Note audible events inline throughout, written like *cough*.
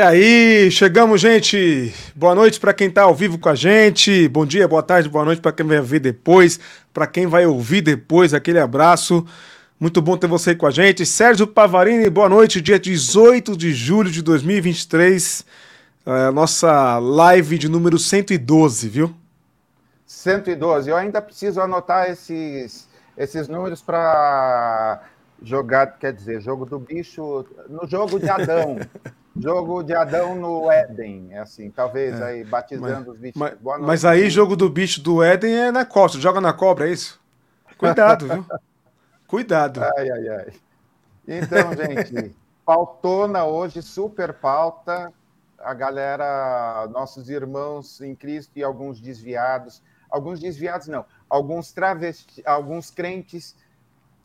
E aí, chegamos, gente. Boa noite para quem está ao vivo com a gente. Bom dia, boa tarde, boa noite para quem vai ver depois, para quem vai ouvir depois. Aquele abraço. Muito bom ter você com a gente. Sérgio Pavarini, boa noite. Dia 18 de julho de 2023. É nossa live de número 112, viu? 112. Eu ainda preciso anotar esses, esses números para jogar, quer dizer, jogo do bicho, no jogo de Adão. *laughs* Jogo de Adão no Éden, é assim, talvez é, aí batizando mas, os bichos. Mas, mas, aí, jogo do bicho do Éden é na costa, joga na cobra, é isso? Cuidado, viu? *laughs* Cuidado. Ai, ai, ai. Então, gente, *laughs* pautona hoje, super pauta. A galera, nossos irmãos em Cristo e alguns desviados, alguns desviados não, alguns travesti, alguns crentes,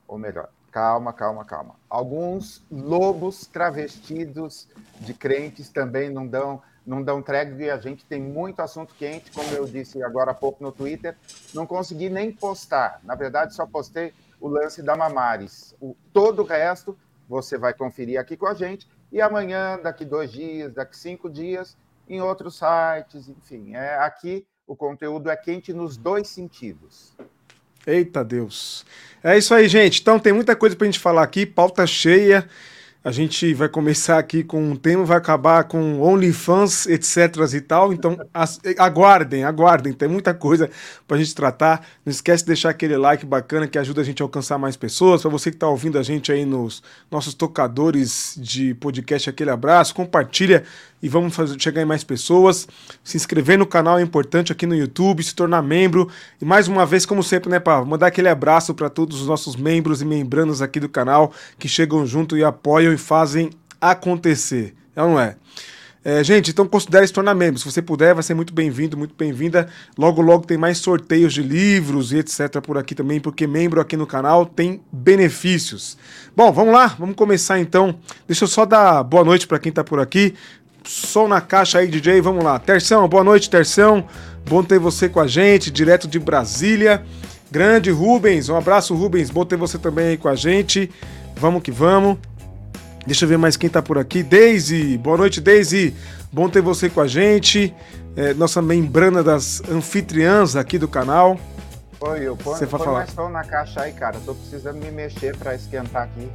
ou melhor, Calma, calma, calma. Alguns lobos travestidos de crentes também não dão, não dão trégua e a gente tem muito assunto quente, como eu disse agora há pouco no Twitter. Não consegui nem postar. Na verdade, só postei o lance da Mamares. O, todo o resto você vai conferir aqui com a gente. E amanhã, daqui dois dias, daqui cinco dias, em outros sites, enfim. É, aqui o conteúdo é quente nos dois sentidos. Eita Deus. É isso aí, gente. Então tem muita coisa pra gente falar aqui, pauta cheia. A gente vai começar aqui com um tema, vai acabar com OnlyFans, etc e tal. Então, as, aguardem, aguardem. Tem muita coisa pra gente tratar. Não esquece de deixar aquele like bacana que ajuda a gente a alcançar mais pessoas. Para você que tá ouvindo a gente aí nos nossos tocadores de podcast, aquele abraço. Compartilha e vamos fazer, chegar em mais pessoas. Se inscrever no canal é importante aqui no YouTube, se tornar membro. E mais uma vez, como sempre, né, Pá? Mandar aquele abraço para todos os nossos membros e membranos aqui do canal que chegam junto e apoiam e fazem acontecer. É ou não é? É, gente, então considere se tornar membro. Se você puder, vai ser muito bem-vindo, muito bem-vinda. Logo, logo tem mais sorteios de livros e etc. por aqui também, porque membro aqui no canal tem benefícios. Bom, vamos lá, vamos começar então. Deixa eu só dar boa noite para quem está por aqui. Som na caixa aí, DJ, vamos lá. Terção, boa noite, Terção. Bom ter você com a gente, direto de Brasília. Grande Rubens, um abraço, Rubens. Bom ter você também aí com a gente. Vamos que vamos. Deixa eu ver mais quem tá por aqui. Daisy, boa noite, Daisy. Bom ter você com a gente. É, nossa membrana das anfitriãs aqui do canal. Oi, eu põe, você põe falar. mais na caixa aí, cara. tô precisando me mexer para esquentar aqui.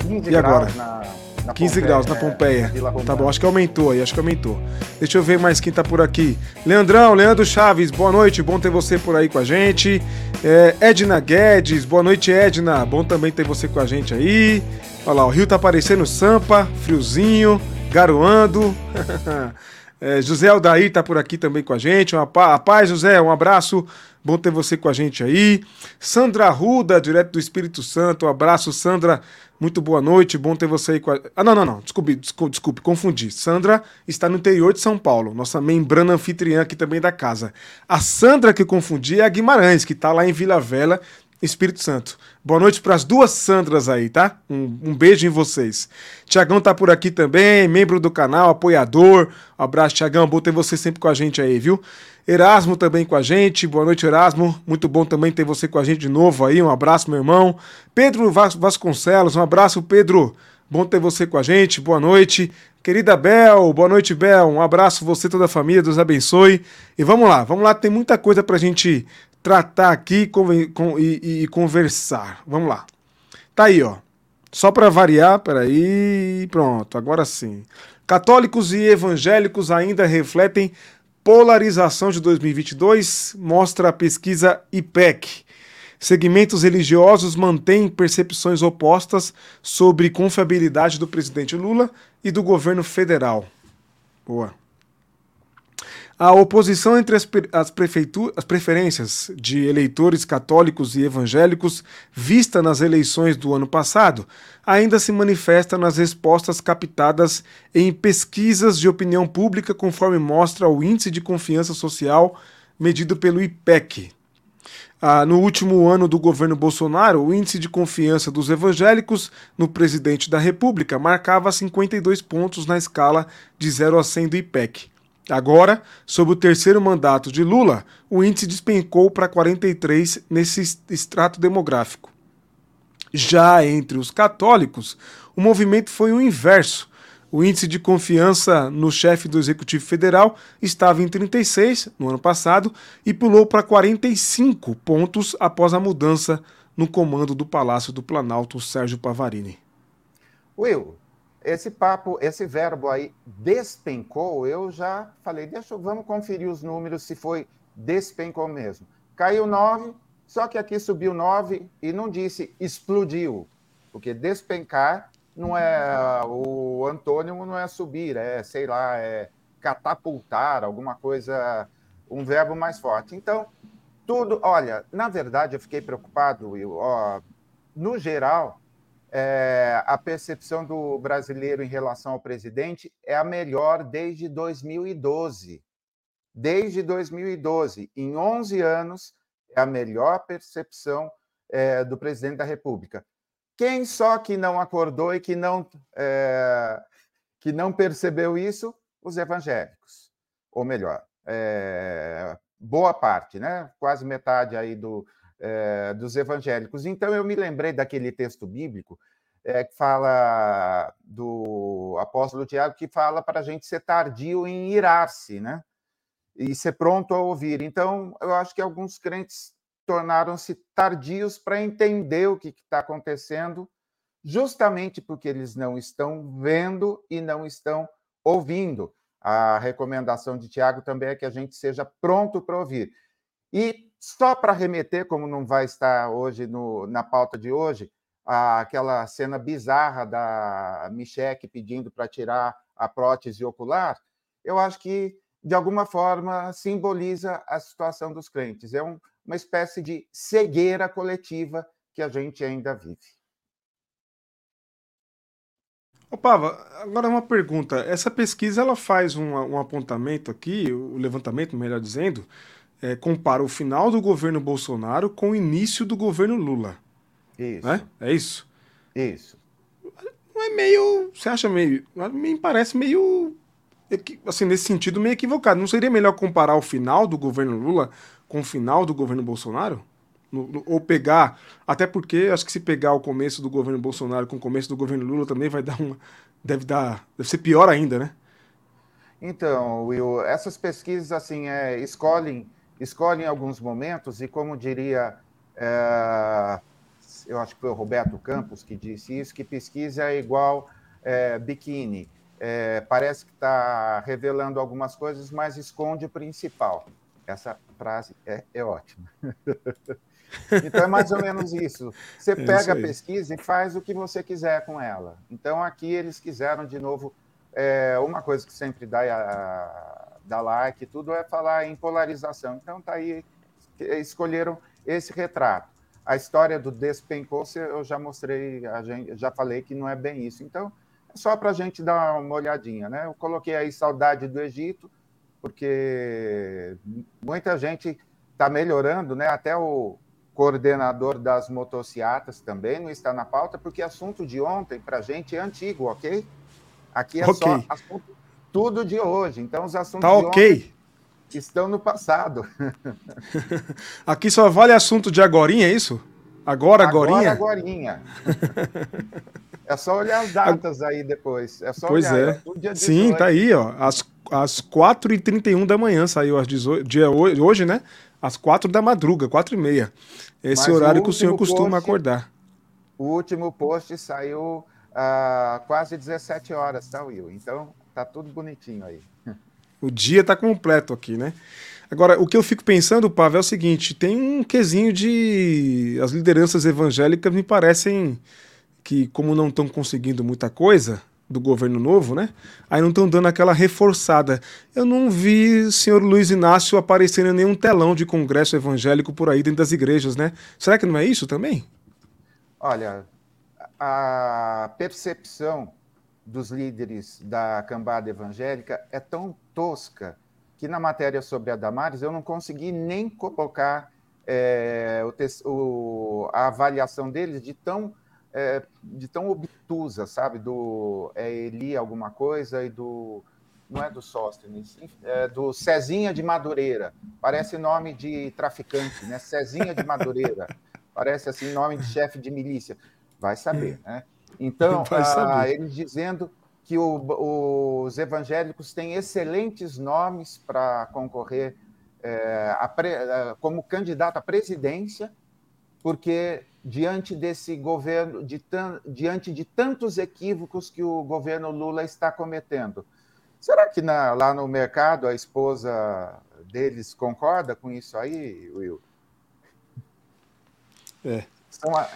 15 e agora? na na 15 Pompeia, graus na Pompeia. É, tá bom, acho que aumentou aí, acho que aumentou. Deixa eu ver mais quem tá por aqui. Leandrão, Leandro Chaves, boa noite, bom ter você por aí com a gente. É, Edna Guedes, boa noite, Edna, bom também ter você com a gente aí. Olha lá, o rio tá aparecendo Sampa, friozinho, garoando. *laughs* É, José Aldair tá por aqui também com a gente. Uma paz, José, um abraço. Bom ter você com a gente aí. Sandra Ruda, direto do Espírito Santo. Um abraço, Sandra. Muito boa noite, bom ter você aí com a... Ah, não, não, não, desculpe, desculpe, desculpe, confundi. Sandra está no interior de São Paulo, nossa membrana anfitriã aqui também da casa. A Sandra que confundi é a Guimarães, que está lá em Vila Velha, Espírito Santo. Boa noite para as duas Sandras aí, tá? Um, um, beijo em vocês. Tiagão tá por aqui também, membro do canal, apoiador. Um abraço, Tiagão. Bom ter você sempre com a gente aí, viu? Erasmo também com a gente. Boa noite, Erasmo. Muito bom também ter você com a gente de novo aí. Um abraço, meu irmão. Pedro Vasconcelos, um abraço, Pedro. Bom ter você com a gente. Boa noite. Querida Bel, boa noite, Bel. Um abraço, você toda a família. Deus abençoe. E vamos lá, vamos lá. Tem muita coisa pra gente tratar aqui e, conversar. Vamos lá. Tá aí, ó. Só para variar, peraí, pronto, agora sim. Católicos e evangélicos ainda refletem polarização de 2022, mostra a pesquisa IPEC. Segmentos religiosos mantêm percepções opostas sobre confiabilidade do presidente Lula e do governo federal. Boa. A oposição entre as, as, as preferências de eleitores católicos e evangélicos vista nas eleições do ano passado ainda se manifesta nas respostas captadas em pesquisas de opinião pública, conforme mostra o Índice de Confiança Social medido pelo IPEC. Ah, no último ano do governo Bolsonaro, o índice de confiança dos evangélicos no presidente da República marcava 52 pontos na escala de 0 a 100 do IPEC. Agora, sob o terceiro mandato de Lula, o índice despencou para 43 nesse extrato demográfico. Já entre os católicos, o movimento foi o inverso. O índice de confiança no chefe do Executivo Federal estava em 36 no ano passado e pulou para 45 pontos após a mudança no comando do Palácio do Planalto, Sérgio Pavarini. Will, esse papo, esse verbo aí, despencou, eu já falei, deixa, vamos conferir os números se foi despencou mesmo. Caiu 9, só que aqui subiu 9 e não disse explodiu, porque despencar não é o antônimo não é subir, é sei lá, é catapultar, alguma coisa, um verbo mais forte. Então, tudo, olha, na verdade eu fiquei preocupado, Will, ó, no geral, é, a percepção do brasileiro em relação ao presidente é a melhor desde 2012. Desde 2012, em 11 anos, é a melhor percepção é, do presidente da República. Quem só que não acordou e que não, é, que não percebeu isso? Os evangélicos. Ou melhor, é, boa parte, né? quase metade aí do, é, dos evangélicos. Então, eu me lembrei daquele texto bíblico é, que fala do apóstolo Tiago, que fala para a gente ser tardio em irar-se, né? E ser pronto a ouvir. Então, eu acho que alguns crentes tornaram-se tardios para entender o que está acontecendo, justamente porque eles não estão vendo e não estão ouvindo. A recomendação de Tiago também é que a gente seja pronto para ouvir. E só para remeter, como não vai estar hoje no, na pauta de hoje, aquela cena bizarra da Michelle pedindo para tirar a prótese ocular, eu acho que, de alguma forma, simboliza a situação dos crentes. É um, uma espécie de cegueira coletiva que a gente ainda vive. Ô, Pava, agora uma pergunta. Essa pesquisa ela faz um, um apontamento aqui, o levantamento, melhor dizendo, é, compara o final do governo Bolsonaro com o início do governo Lula. Isso. Né? É isso? Isso. Não é meio. Você acha meio. Me parece meio. Assim, nesse sentido, meio equivocado. Não seria melhor comparar o final do governo Lula com o final do governo Bolsonaro? No, no, ou pegar, até porque acho que se pegar o começo do governo Bolsonaro com o começo do governo Lula também vai dar uma. Deve dar. Deve ser pior ainda, né? Então, Will, essas pesquisas assim é, escolhem, escolhem alguns momentos, e como diria, é, eu acho que foi o Roberto Campos que disse isso, que pesquisa é igual é, biquíni. É, parece que está revelando algumas coisas, mas esconde o principal. Essa frase é, é ótima. *laughs* então é mais ou menos isso. Você *laughs* é pega isso a pesquisa e faz o que você quiser com ela. Então aqui eles quiseram de novo é, uma coisa que sempre dá, a, dá like, tudo é falar em polarização. Então tá aí escolheram esse retrato. A história do despencou, eu já mostrei, já falei que não é bem isso. Então é só para a gente dar uma olhadinha, né? Eu coloquei aí saudade do Egito porque muita gente está melhorando, né? Até o coordenador das motocicletas também não está na pauta, porque assunto de ontem para a gente é antigo, ok? Aqui é okay. só assunto tudo de hoje. Então os assuntos tá ontem estão no passado. *laughs* Aqui só vale assunto de agorinha, é isso? Agora, agorinha? Agora, agorinha. *laughs* é só olhar as datas aí depois. É só pois olhar. é. é Sim, tá aí, ó. As às 4h31 da manhã, saiu às 18, dia hoje, hoje, né? Às 4 da madruga, 4 e meia. Esse Mas horário o que o senhor costuma post, acordar. O último post saiu uh, quase 17 horas, tá, Will? Então tá tudo bonitinho aí. O dia tá completo aqui, né? Agora, o que eu fico pensando, Pavel, é o seguinte: tem um quesinho de. As lideranças evangélicas me parecem que, como não estão conseguindo muita coisa, do governo novo, né? Aí não estão dando aquela reforçada. Eu não vi o senhor Luiz Inácio aparecendo em nenhum telão de congresso evangélico por aí dentro das igrejas, né? Será que não é isso também? Olha, a percepção dos líderes da cambada evangélica é tão tosca que na matéria sobre a Damares eu não consegui nem colocar é, o, o, a avaliação deles de tão é, de tão obtusa, sabe? Do é, Eli alguma coisa e do. Não é do Sóstenes, é do Cezinha de Madureira. Parece nome de traficante, né? Cezinha de Madureira. Parece assim nome de chefe de milícia. Vai saber, né? Então, *laughs* ah, eles dizendo que o, os evangélicos têm excelentes nomes para concorrer é, a, como candidato à presidência, porque diante desse governo, de, diante de tantos equívocos que o governo Lula está cometendo. Será que na, lá no mercado a esposa deles concorda com isso aí, Will? É.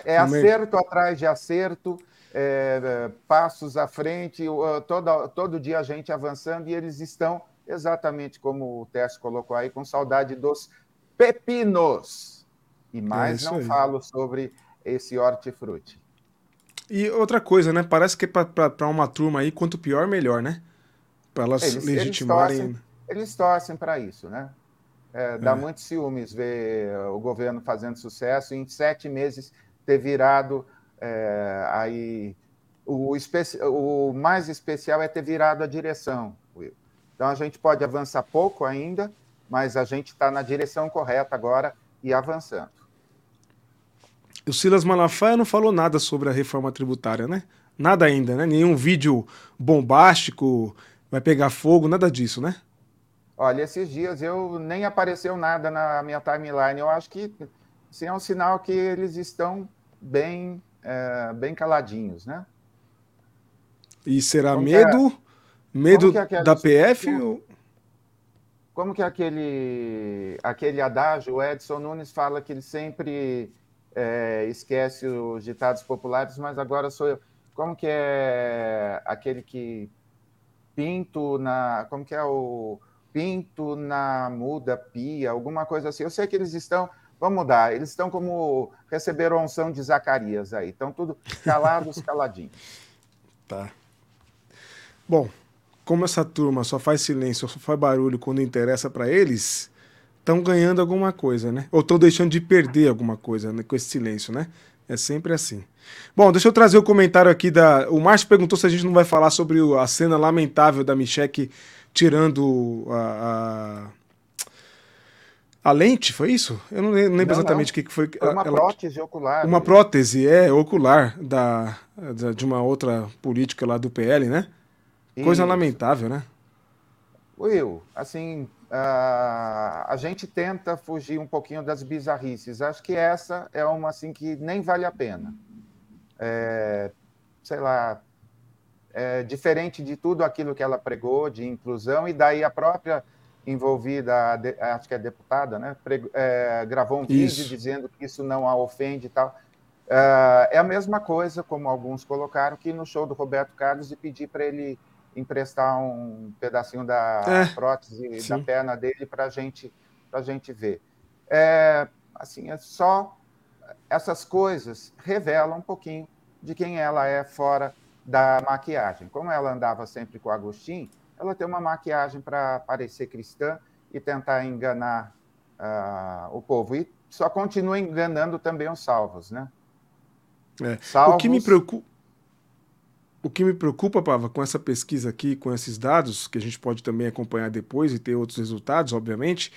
É acerto atrás de acerto, é, passos à frente, todo, todo dia a gente avançando e eles estão exatamente como o Tess colocou aí, com saudade dos pepinos. E mais é não aí. falo sobre esse hortifruti. E outra coisa, né? Parece que para uma turma aí, quanto pior, melhor, né? Para elas eles, legitimarem. Eles torcem, eles torcem para isso, né? É, dá é. muitos ciúmes ver o governo fazendo sucesso e em sete meses ter virado é, aí. O, o mais especial é ter virado a direção, Will. Então a gente pode avançar pouco ainda, mas a gente está na direção correta agora e avançando. O Silas Malafaia não falou nada sobre a reforma tributária, né? Nada ainda, né? Nenhum vídeo bombástico, vai pegar fogo, nada disso, né? Olha, esses dias eu nem apareceu nada na minha timeline. Eu acho que assim, é um sinal que eles estão bem, é, bem caladinhos, né? E será como medo? É, medo é da PF? Ou... como que é aquele, aquele adágio, o Edson Nunes fala que ele sempre é, esquece os ditados populares, mas agora sou eu. Como que é aquele que pinto na. Como que é o. Pinto na muda pia, alguma coisa assim. Eu sei que eles estão. Vamos mudar, eles estão como receberam a unção de Zacarias aí. Estão tudo calados, *laughs* caladinhos. Tá. Bom, como essa turma só faz silêncio, só faz barulho quando interessa para eles, estão ganhando alguma coisa, né? Ou estão deixando de perder alguma coisa né? com esse silêncio, né? É sempre assim. Bom, deixa eu trazer o um comentário aqui da. O Márcio perguntou se a gente não vai falar sobre a cena lamentável da Michelle tirando a, a, a, lente, foi isso? Eu não lembro, não exatamente o que foi. Foi uma ela, prótese ocular. Uma prótese, é, ocular da, da, de uma outra política lá do PL, né? Coisa isso. lamentável, né? Will, assim, Uh, a gente tenta fugir um pouquinho das bizarrices. Acho que essa é uma assim que nem vale a pena. É, sei lá, é diferente de tudo aquilo que ela pregou de inclusão e daí a própria envolvida, acho que é deputada, né, é, gravou um isso. vídeo dizendo que isso não a ofende e tal. Uh, é a mesma coisa, como alguns colocaram, que no show do Roberto Carlos e pedir para ele emprestar um pedacinho da é, prótese sim. da perna dele para gente, a gente ver. É, assim, é só essas coisas revelam um pouquinho de quem ela é fora da maquiagem. Como ela andava sempre com o Agostinho, ela tem uma maquiagem para parecer cristã e tentar enganar uh, o povo. E só continua enganando também os salvos, né? É. Salvos, o que me preocupa o que me preocupa, Pava, com essa pesquisa aqui, com esses dados, que a gente pode também acompanhar depois e ter outros resultados, obviamente,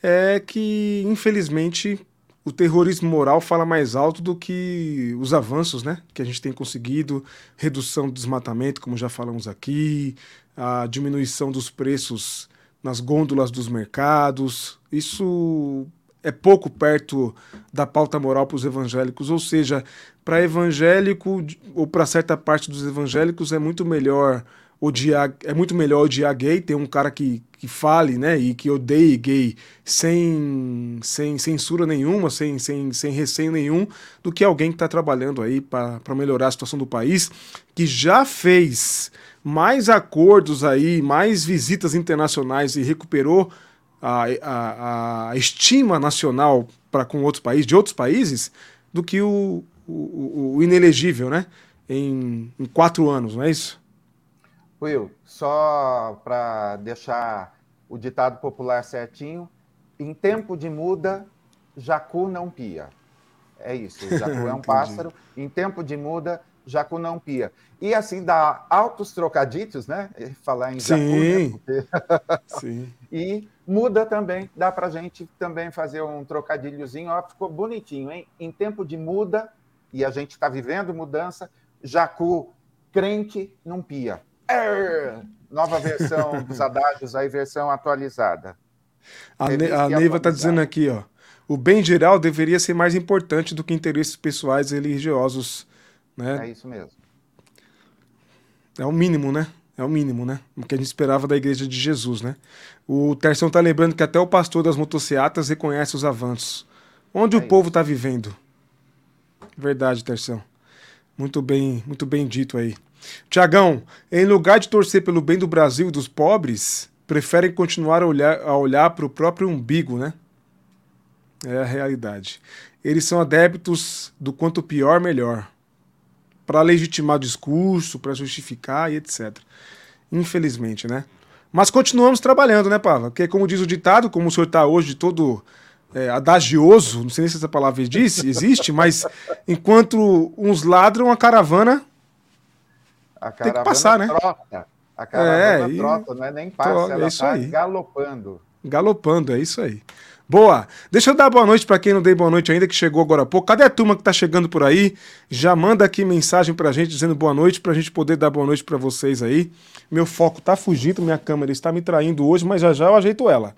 é que, infelizmente, o terrorismo moral fala mais alto do que os avanços né, que a gente tem conseguido, redução do desmatamento, como já falamos aqui, a diminuição dos preços nas gôndolas dos mercados. Isso é pouco perto da pauta moral para os evangélicos, ou seja, para evangélico ou para certa parte dos evangélicos é muito melhor odiar, é muito melhor odiar gay, ter um cara que, que fale, né, e que odeie gay sem, sem censura nenhuma, sem, sem, sem receio nenhum, do que alguém que está trabalhando aí para melhorar a situação do país, que já fez mais acordos aí, mais visitas internacionais e recuperou a, a, a estima nacional para com outros países, de outros países, do que o, o, o inelegível, né? Em, em, quatro anos, não é isso? Will, só para deixar o ditado popular certinho, em tempo de muda, jacu não pia. É isso, jacu é *laughs* um pássaro, em tempo de muda, jacu não pia. E assim dá altos trocadilhos, né? Falar em jacu, Sim. né? Porque... *laughs* *laughs* Sim. e muda também, dá para gente também fazer um trocadilhozinho, ó, ficou bonitinho, hein? Em tempo de muda, e a gente está vivendo mudança, jacu crente não pia. Nova versão dos adágios, aí versão atualizada. A, ne a Neiva está dizendo aqui, ó. O bem geral deveria ser mais importante do que interesses pessoais e religiosos. Né? É isso mesmo. É o mínimo, né? É o mínimo, né? O que a gente esperava da igreja de Jesus, né? O Terção está lembrando que até o pastor das motocicletas reconhece os avanços. Onde é o povo está vivendo? Verdade, Terção. Muito bem, muito bem dito aí. Tiagão, em lugar de torcer pelo bem do Brasil e dos pobres, preferem continuar a olhar, olhar para o próprio umbigo, né? É a realidade. Eles são adeptos do quanto pior, melhor. Para legitimar o discurso, para justificar e etc. Infelizmente, né? Mas continuamos trabalhando, né, Pava? Porque, como diz o ditado, como o senhor está hoje todo é, adagioso, não sei nem se essa palavra existe, existe, mas enquanto uns ladram, a caravana tem que passar, né? Trota. A caravana é, trota, não é nem passa, troca, ela está é galopando. Galopando, é isso aí. Boa. Deixa eu dar boa noite para quem não dei boa noite ainda, que chegou agora há pouco. Cadê a turma que tá chegando por aí? Já manda aqui mensagem pra gente dizendo boa noite, pra gente poder dar boa noite para vocês aí. Meu foco tá fugindo, minha câmera está me traindo hoje, mas já já eu ajeito ela.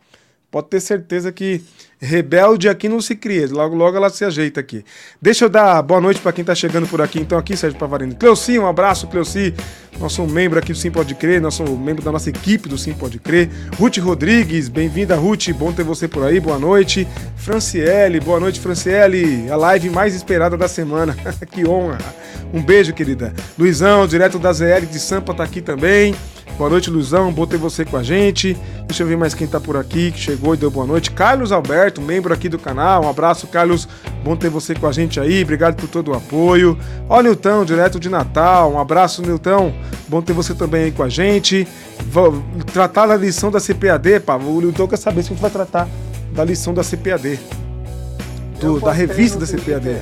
Pode ter certeza que rebelde aqui não se cria, logo logo ela se ajeita aqui. Deixa eu dar boa noite para quem está chegando por aqui, então aqui, Sérgio Pavarino. Cleuci, um abraço, Cleuci, nosso membro aqui do Sim Pode Crer, nosso membro da nossa equipe do Sim Pode Crer. Ruth Rodrigues, bem-vinda, Ruth, bom ter você por aí, boa noite. Franciele, boa noite, Franciele, a live mais esperada da semana, *laughs* que honra. Um beijo, querida. Luizão, direto da ZL de Sampa, tá aqui também. Boa noite, Luzão. Bom ter você com a gente. Deixa eu ver mais quem tá por aqui, que chegou e deu boa noite. Carlos Alberto, membro aqui do canal. Um abraço, Carlos. Bom ter você com a gente aí. Obrigado por todo o apoio. Ó, Nilton, direto de Natal. Um abraço, Nilton. Bom ter você também aí com a gente. Vou tratar da lição da CPAD, pá. O Nilton quer saber se a gente vai tratar da lição da CPAD. Do, da revista da CPAD.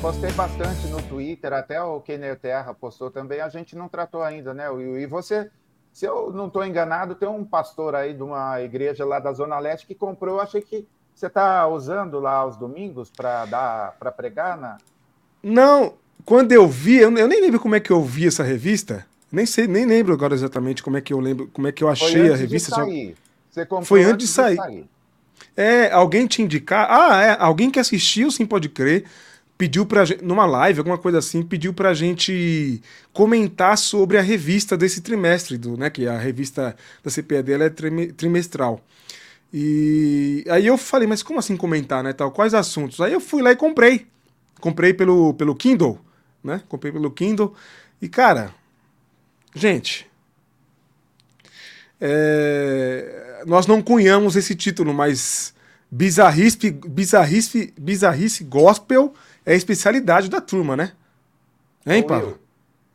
Postei bastante no Twitter, até o Kenner Terra postou também. A gente não tratou ainda, né, E você se eu não estou enganado, tem um pastor aí de uma igreja lá da Zona Leste que comprou. Eu achei que você está usando lá os domingos para dar para pregar na. Não, quando eu vi, eu, nem lembro como é que eu vi essa revista. Nem sei, nem lembro agora exatamente como é que eu lembro, como é que eu achei a revista. Foi antes de sair. De sair. É, alguém te indicar. Ah, é, alguém que assistiu, sim pode crer pediu pra gente, numa live, alguma coisa assim, pediu pra gente comentar sobre a revista desse trimestre, do, né, que a revista da CPAD ela é trimestral. E aí eu falei, mas como assim comentar, né, tal, quais assuntos? Aí eu fui lá e comprei. Comprei pelo, pelo Kindle, né? Comprei pelo Kindle. E cara, gente, é, nós não cunhamos esse título, mas bizarrice, bizarrice, bizarrice gospel é a especialidade da turma, né? Hein, Paulo?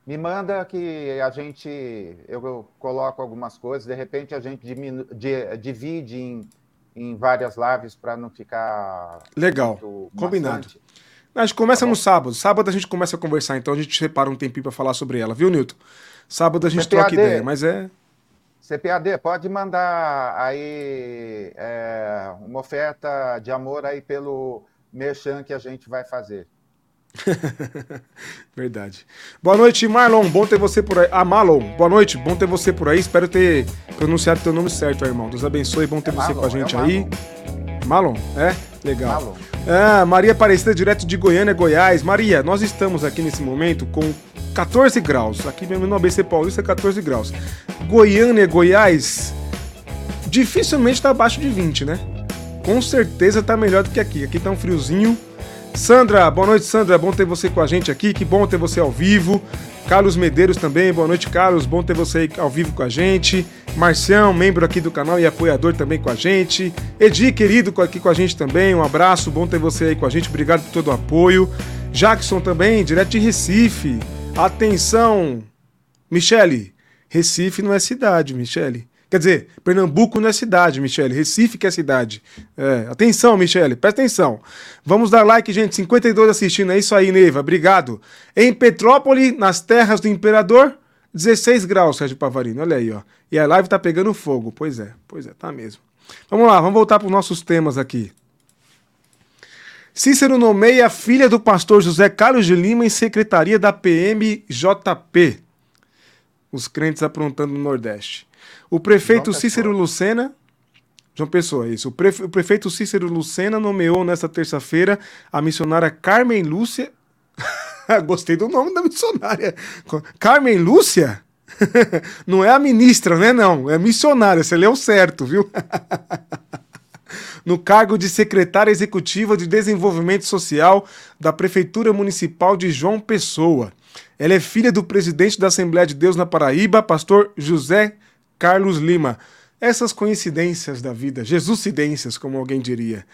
Me manda que a gente. Eu, coloco algumas coisas, de repente a gente diminu, de, divide em, em várias lives para não ficar. Legal, combinado. A gente começa tá no sábado. Sábado a gente começa a conversar, então a gente separa um tempinho para falar sobre ela, viu, Nilton? Sábado a gente CPAD, troca ideia, mas é. CPAD, pode mandar aí é, uma oferta de amor aí pelo merchan que a gente vai fazer. *laughs* Verdade. Boa noite, Marlon. Bom ter você por aí. Ah, Marlon, boa noite. Bom ter você por aí. Espero ter pronunciado teu nome certo, irmão. Deus abençoe. Bom ter é você Marlon, com a gente é aí. Marlon, é? Legal. Marlon. Ah, Maria Aparecida, direto de Goiânia, Goiás. Maria, nós estamos aqui nesse momento com 14 graus. Aqui mesmo no ABC Paulista, 14 graus. Goiânia, Goiás, dificilmente está abaixo de 20, né? Com certeza tá melhor do que aqui. Aqui tá um friozinho. Sandra, boa noite, Sandra. Bom ter você com a gente aqui. Que bom ter você ao vivo. Carlos Medeiros também, boa noite, Carlos. Bom ter você ao vivo com a gente. Marcião, membro aqui do canal e apoiador também com a gente. Edi, querido, aqui com a gente também. Um abraço, bom ter você aí com a gente. Obrigado por todo o apoio. Jackson também, direto de Recife. Atenção, Michele. Recife não é cidade, Michele. Quer dizer, Pernambuco não é cidade, Michele. Recife que é cidade. É, atenção, Michele, presta atenção. Vamos dar like, gente. 52 assistindo. É isso aí, Neiva. Obrigado. Em Petrópolis, nas terras do imperador, 16 graus, Sérgio Pavarino. Olha aí, ó. E a live tá pegando fogo. Pois é, pois é, tá mesmo. Vamos lá, vamos voltar para os nossos temas aqui. Cícero nomeia a filha do pastor José Carlos de Lima em secretaria da PMJP. Os crentes aprontando no Nordeste. O prefeito Cícero Lucena. João Pessoa, isso. O, prefe... o prefeito Cícero Lucena nomeou nesta terça-feira a missionária Carmen Lúcia. *laughs* Gostei do nome da missionária. Carmen Lúcia? *laughs* não é a ministra, né? Não, é missionária. Você leu certo, viu? *laughs* no cargo de secretária executiva de Desenvolvimento Social da Prefeitura Municipal de João Pessoa. Ela é filha do presidente da Assembleia de Deus na Paraíba, pastor José Carlos Lima. Essas coincidências da vida, Jesuscidências, como alguém diria.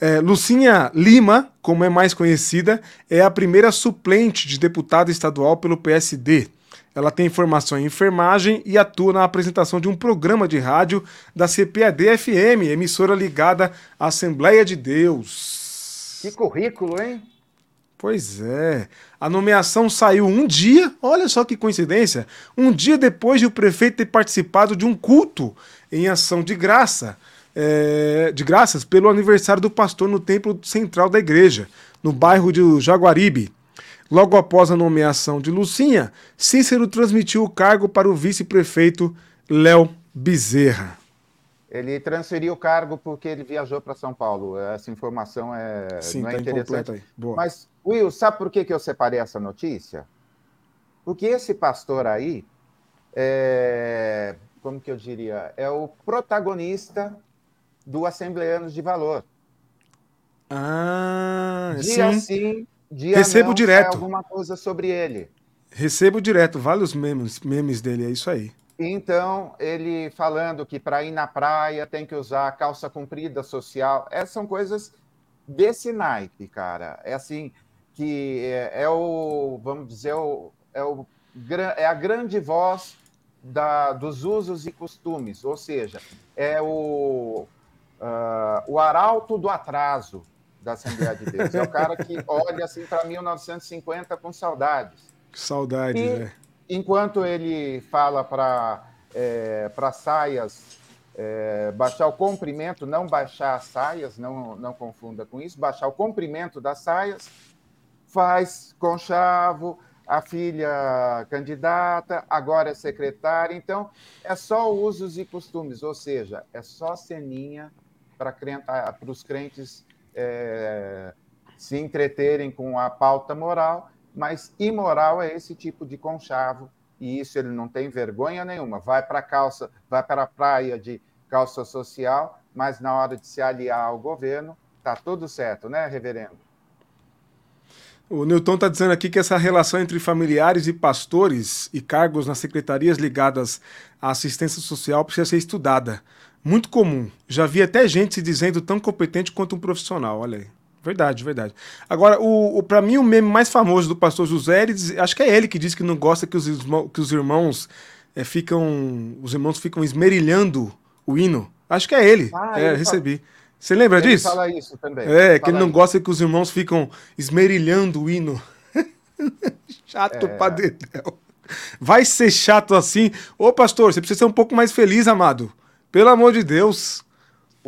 É, Lucinha Lima, como é mais conhecida, é a primeira suplente de deputada estadual pelo PSD. Ela tem formação em enfermagem e atua na apresentação de um programa de rádio da CPAD-FM, emissora ligada à Assembleia de Deus. Que currículo, hein? Pois é. A nomeação saiu um dia, olha só que coincidência, um dia depois de o prefeito ter participado de um culto em ação de graça, é, de graças, pelo aniversário do pastor no templo central da igreja, no bairro de Jaguaribe. Logo após a nomeação de Lucinha, Cícero transmitiu o cargo para o vice-prefeito Léo Bezerra. Ele transferiu o cargo porque ele viajou para São Paulo. Essa informação é, Sim, não é tá interessante. Mas, Will, sabe por que, que eu separei essa notícia? Porque esse pastor aí, é, como que eu diria, é o protagonista do Assembleanos de Valor. Ah, Dia sim. sim, dia Recebo não, direto. alguma coisa sobre ele. Recebo direto, vários memes, memes dele, é isso aí. Então, ele falando que para ir na praia tem que usar calça comprida social. Essas são coisas desse naipe, cara. É assim, que é, é o, vamos dizer, o, é, o, é a grande voz da, dos usos e costumes, ou seja, é o, uh, o arauto do atraso, da Assembleia de Deus. É o cara que *laughs* olha assim para 1950 com saudades. Saudades, e, é. Enquanto ele fala para é, para saias é, baixar o comprimento, não baixar as saias, não, não confunda com isso, baixar o comprimento das saias, faz conchavo, a filha candidata, agora é secretária, então é só usos e costumes, ou seja, é só ceninha para os crentes é, se entreterem com a pauta moral, mas imoral é esse tipo de conchavo, e isso ele não tem vergonha nenhuma. Vai para a calça, vai para a praia de calça social, mas na hora de se aliar ao governo, tá tudo certo, né, reverendo? O Newton está dizendo aqui que essa relação entre familiares e pastores e cargos nas secretarias ligadas à assistência social precisa ser estudada. Muito comum. Já vi até gente se dizendo tão competente quanto um profissional. Olha aí. Verdade, verdade. Agora, o, o para mim, o meme mais famoso do pastor José, ele diz, acho que é ele que diz que não gosta que os, irmãos, que os irmãos é, ficam. Os irmãos ficam esmerilhando o hino. Acho que é ele. Ah, é, ele recebi. Fala... Você lembra ele disso? Fala isso também. É, que ele não isso. gosta que os irmãos ficam esmerilhando o hino. *laughs* chato é... Vai ser chato assim. Ô, pastor, você precisa ser um pouco mais feliz, amado. Pelo amor de Deus.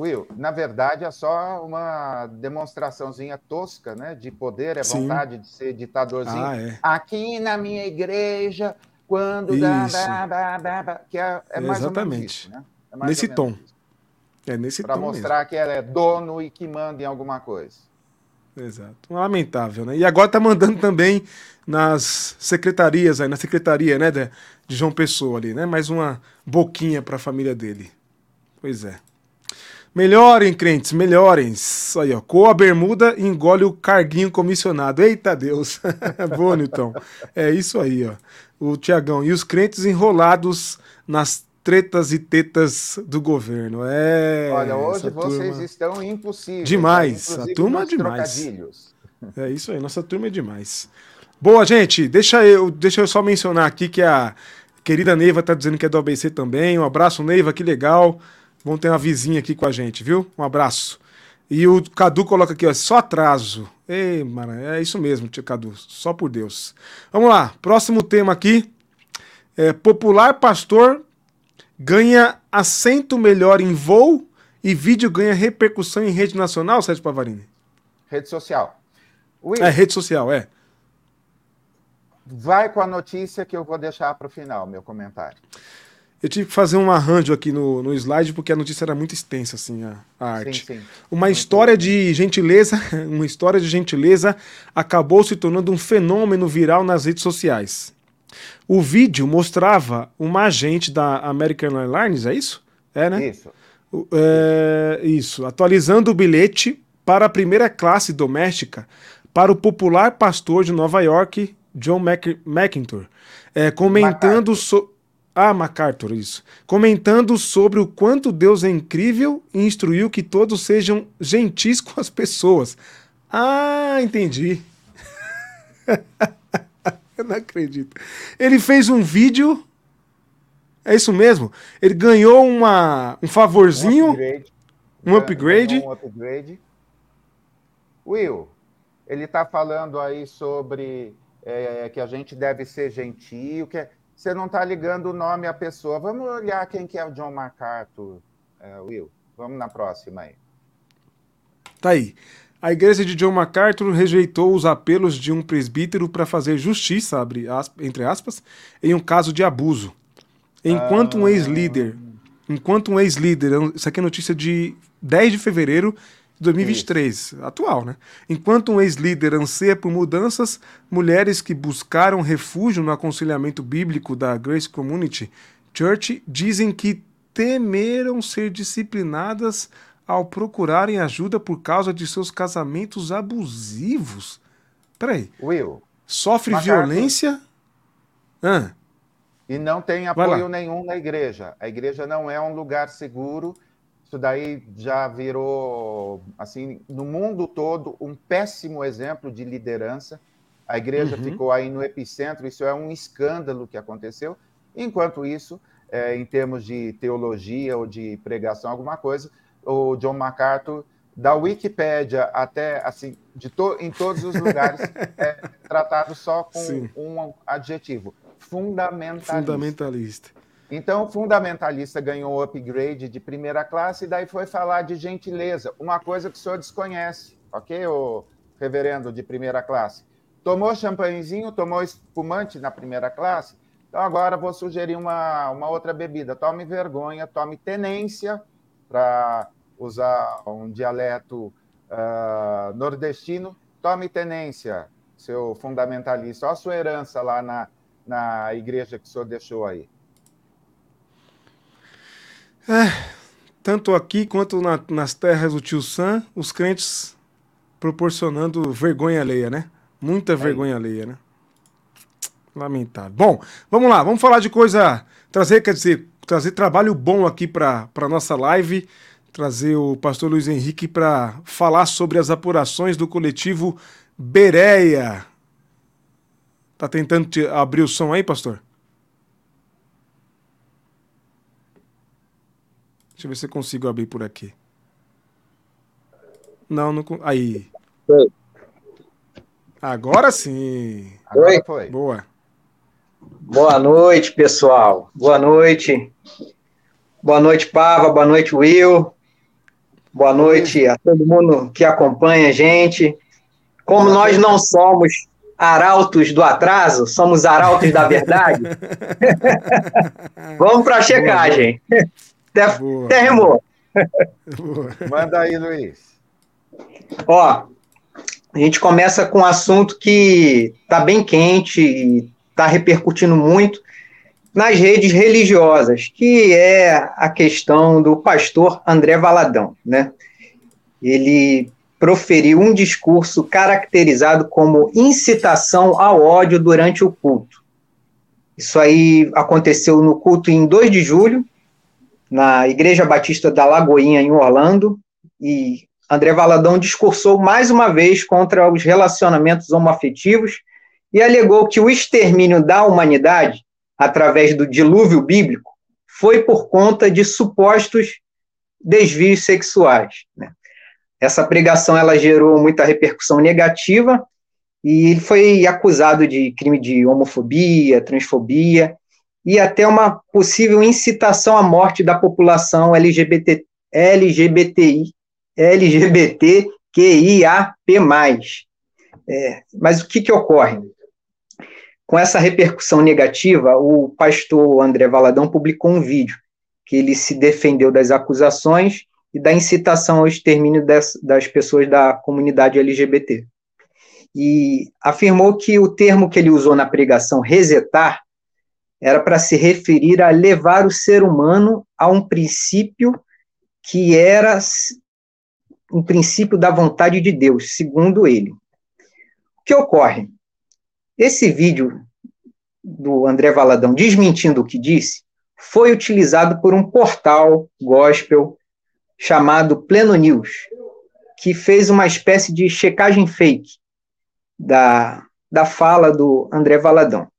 Will, na verdade é só uma demonstraçãozinha tosca, né, de poder, é Sim. vontade de ser ditadorzinho. Ah, é. Aqui na minha igreja, quando dá, dá, dá, dá, que é, é mais Exatamente. isso, né? É nesse tom. Isso. É nesse Para mostrar mesmo. que ela é dono e que manda em alguma coisa. Exato. Lamentável, né? E agora tá mandando também nas secretarias aí, na secretaria, né, de, de João Pessoa ali, né? Mais uma boquinha para a família dele. Pois é. Melhorem, crentes, melhorem. Aí, ó. Coa a bermuda e engole o carguinho comissionado. Eita Deus. *laughs* Boa, Newton. É isso aí, ó. O Tiagão. E os crentes enrolados nas tretas e tetas do governo. É. Olha, hoje vocês turma... estão impossíveis. Demais. A turma é demais. É isso aí, nossa turma é demais. Boa, gente. Deixa eu, deixa eu só mencionar aqui que a querida Neiva tá dizendo que é do ABC também. Um abraço, Neiva, que legal. Vamos ter uma vizinha aqui com a gente, viu? Um abraço. E o Cadu coloca aqui, ó, só atraso. Ei, mano, é isso mesmo, tio Cadu, só por Deus. Vamos lá, próximo tema aqui. É, popular pastor ganha assento melhor em voo e vídeo ganha repercussão em rede nacional, Sérgio Pavarini? Rede social. Will, é, rede social, é. vai com a notícia que eu vou deixar para o final, meu comentário. Eu tive que fazer um arranjo aqui no, no slide porque a notícia era muito extensa, assim, a, a arte. Sim, sim. Uma muito história bom. de gentileza, *laughs* uma história de gentileza acabou se tornando um fenômeno viral nas redes sociais. O vídeo mostrava uma agente da American Airlines, é isso? É, né? Isso. É, isso. Atualizando o bilhete para a primeira classe doméstica para o popular pastor de Nova York, John Mac McIntyre, é, comentando sobre ah, MacArthur, isso. Comentando sobre o quanto Deus é incrível e instruiu que todos sejam gentis com as pessoas. Ah, entendi. *laughs* Eu não acredito. Ele fez um vídeo. É isso mesmo? Ele ganhou uma, um favorzinho. Um upgrade. Um upgrade. Um upgrade. Will, ele está falando aí sobre é, que a gente deve ser gentil, que é você não está ligando o nome à pessoa. Vamos olhar quem que é o John MacArthur, é, Will. Vamos na próxima aí. Tá aí. A igreja de John MacArthur rejeitou os apelos de um presbítero para fazer justiça, entre aspas, em um caso de abuso. Enquanto um ex-líder, enquanto um ex-líder, isso aqui é notícia de 10 de fevereiro 2023, Isso. atual, né? Enquanto um ex-líder anseia por mudanças, mulheres que buscaram refúgio no aconselhamento bíblico da Grace Community Church dizem que temeram ser disciplinadas ao procurarem ajuda por causa de seus casamentos abusivos. Peraí. Will. Sofre violência? Ah. E não tem apoio nenhum na igreja. A igreja não é um lugar seguro isso daí já virou, assim, no mundo todo, um péssimo exemplo de liderança. A igreja uhum. ficou aí no epicentro, isso é um escândalo que aconteceu. Enquanto isso, é, em termos de teologia ou de pregação, alguma coisa, o John MacArthur, da Wikipédia até, assim, de to em todos os lugares, é *laughs* tratado só com Sim. um adjetivo, fundamentalista. Fundamentalista. Então, o fundamentalista ganhou o upgrade de primeira classe e daí foi falar de gentileza, uma coisa que o senhor desconhece, ok, o reverendo de primeira classe? Tomou champanhezinho, tomou espumante na primeira classe? Então, agora vou sugerir uma, uma outra bebida. Tome vergonha, tome tenência, para usar um dialeto uh, nordestino. Tome tenência, seu fundamentalista. Olha a sua herança lá na, na igreja que o senhor deixou aí. É, tanto aqui quanto na, nas terras do tio Sam, os crentes proporcionando vergonha alheia, né? Muita é. vergonha alheia, né? Lamentável. Bom, vamos lá, vamos falar de coisa. Trazer, quer dizer, trazer trabalho bom aqui para a nossa live. Trazer o pastor Luiz Henrique para falar sobre as apurações do coletivo Bereia. Tá tentando abrir o som aí, pastor? Deixa eu ver se eu consigo abrir por aqui. Não, não. Aí. Agora sim. Agora foi. Boa. Boa noite, pessoal. Boa noite. Boa noite, Pava. Boa noite, Will. Boa noite a todo mundo que acompanha a gente. Como nós não somos arautos do atraso, somos arautos da verdade. *laughs* Vamos para a checagem. Terremoto. *laughs* Manda aí, Luiz. Ó, a gente começa com um assunto que está bem quente e está repercutindo muito nas redes religiosas, que é a questão do pastor André Valadão, né? Ele proferiu um discurso caracterizado como incitação ao ódio durante o culto. Isso aí aconteceu no culto em 2 de julho, na Igreja Batista da Lagoinha, em Orlando, e André Valadão discursou mais uma vez contra os relacionamentos homoafetivos e alegou que o extermínio da humanidade, através do dilúvio bíblico, foi por conta de supostos desvios sexuais. Né? Essa pregação ela gerou muita repercussão negativa e ele foi acusado de crime de homofobia, transfobia e até uma possível incitação à morte da população LGBT, LGBTI, LGBTQIAP+. É, mas o que, que ocorre? com essa repercussão negativa, o pastor André Valadão publicou um vídeo que ele se defendeu das acusações e da incitação ao extermínio das, das pessoas da comunidade LGBT. E afirmou que o termo que ele usou na pregação, resetar, era para se referir a levar o ser humano a um princípio que era um princípio da vontade de Deus, segundo ele. O que ocorre? Esse vídeo do André Valadão desmentindo o que disse foi utilizado por um portal gospel chamado Pleno News, que fez uma espécie de checagem fake da, da fala do André Valadão.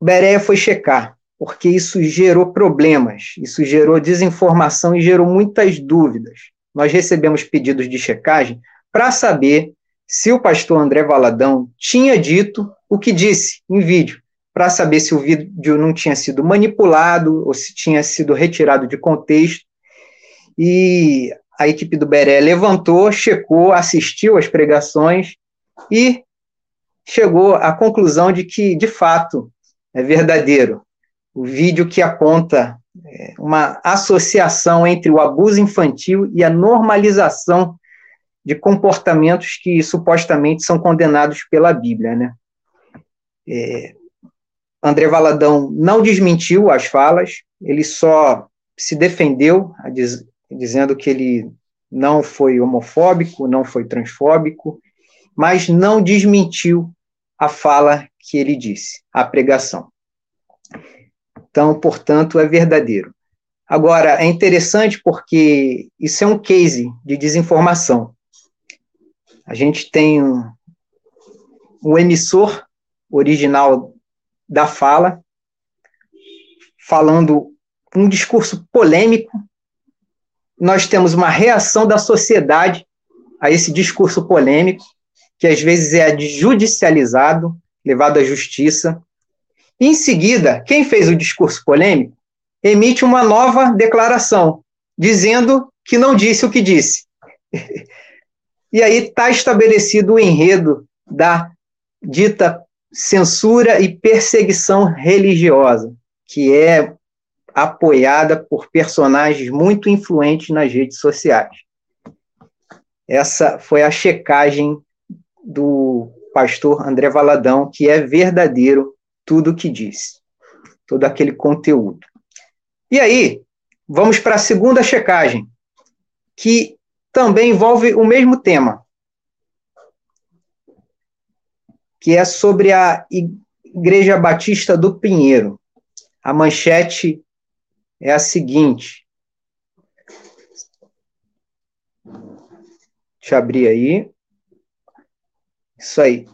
Bereia foi checar, porque isso gerou problemas, isso gerou desinformação e gerou muitas dúvidas. Nós recebemos pedidos de checagem para saber se o pastor André Valadão tinha dito o que disse em vídeo, para saber se o vídeo não tinha sido manipulado ou se tinha sido retirado de contexto. E a equipe do Beré levantou, checou, assistiu às pregações e chegou à conclusão de que, de fato, é verdadeiro. O vídeo que aponta é, uma associação entre o abuso infantil e a normalização de comportamentos que supostamente são condenados pela Bíblia, né? É, André Valadão não desmentiu as falas, ele só se defendeu, diz, dizendo que ele não foi homofóbico, não foi transfóbico, mas não desmentiu a fala que ele disse, a pregação. Então, portanto, é verdadeiro. Agora, é interessante porque isso é um case de desinformação. A gente tem um, um emissor original da fala, falando um discurso polêmico. Nós temos uma reação da sociedade a esse discurso polêmico, que às vezes é judicializado, levado à justiça. Em seguida, quem fez o discurso polêmico emite uma nova declaração, dizendo que não disse o que disse. *laughs* e aí está estabelecido o enredo da dita censura e perseguição religiosa, que é apoiada por personagens muito influentes nas redes sociais. Essa foi a checagem do pastor André Valadão, que é verdadeiro tudo o que disse, todo aquele conteúdo. E aí, vamos para a segunda checagem, que também envolve o mesmo tema, que é sobre a Igreja Batista do Pinheiro. A manchete é a seguinte. Deixa eu abrir aí. Isso aí.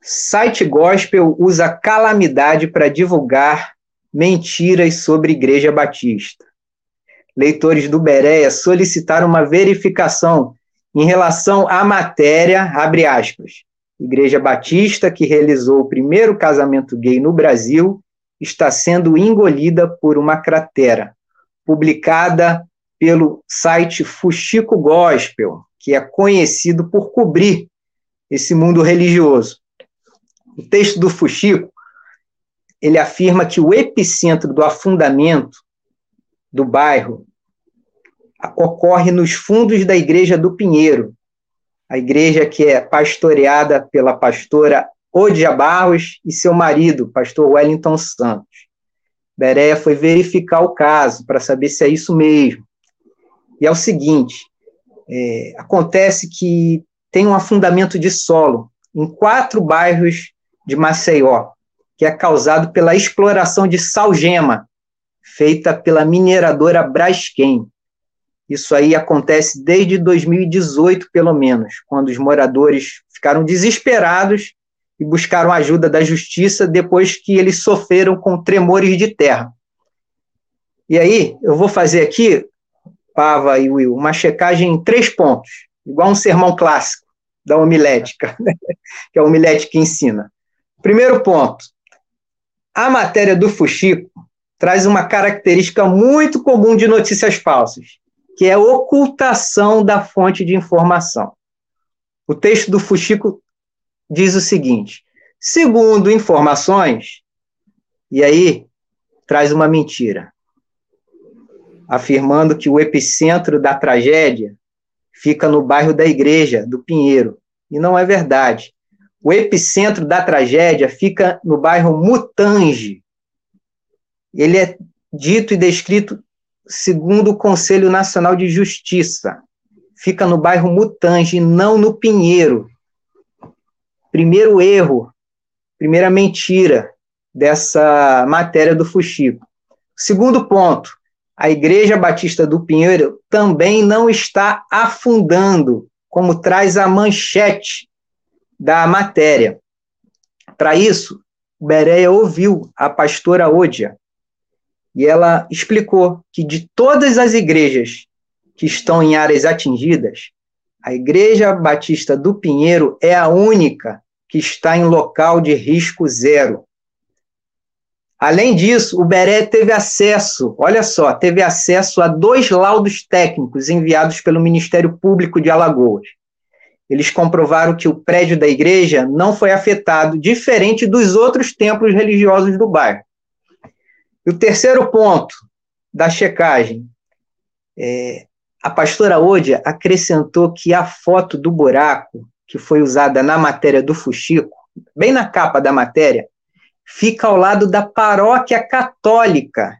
Site gospel usa calamidade para divulgar mentiras sobre Igreja Batista. Leitores do Bereia solicitaram uma verificação em relação à matéria, abre aspas, Igreja Batista, que realizou o primeiro casamento gay no Brasil, está sendo engolida por uma cratera, publicada pelo site Fuxico Gospel, que é conhecido por cobrir esse mundo religioso. O texto do Fuxico, ele afirma que o epicentro do afundamento do bairro ocorre nos fundos da igreja do Pinheiro, a igreja que é pastoreada pela pastora Odia Barros e seu marido, pastor Wellington Santos. Bereia foi verificar o caso para saber se é isso mesmo. E é o seguinte: é, acontece que tem um afundamento de solo em quatro bairros de Maceió, que é causado pela exploração de salgema feita pela mineradora Braskem. Isso aí acontece desde 2018, pelo menos, quando os moradores ficaram desesperados e buscaram ajuda da justiça depois que eles sofreram com tremores de terra. E aí, eu vou fazer aqui, Pava e Will, uma checagem em três pontos, igual um sermão clássico da homilética, *laughs* que é a homilética ensina. Primeiro ponto, a matéria do Fuxico traz uma característica muito comum de notícias falsas, que é ocultação da fonte de informação. O texto do Fuxico diz o seguinte: segundo informações, e aí traz uma mentira, afirmando que o epicentro da tragédia fica no bairro da Igreja do Pinheiro. E não é verdade. O epicentro da tragédia fica no bairro Mutange. Ele é dito e descrito segundo o Conselho Nacional de Justiça. Fica no bairro Mutange, não no Pinheiro. Primeiro erro, primeira mentira dessa matéria do Fuxico. Segundo ponto, a Igreja Batista do Pinheiro também não está afundando, como traz a manchete da matéria. Para isso, Bereia ouviu a pastora Odia e ela explicou que de todas as igrejas que estão em áreas atingidas, a Igreja Batista do Pinheiro é a única que está em local de risco zero. Além disso, o Beré teve acesso, olha só, teve acesso a dois laudos técnicos enviados pelo Ministério Público de Alagoas. Eles comprovaram que o prédio da igreja não foi afetado, diferente dos outros templos religiosos do bairro. E o terceiro ponto da checagem, é, a pastora Odia acrescentou que a foto do buraco, que foi usada na matéria do Fuxico, bem na capa da matéria, fica ao lado da paróquia católica,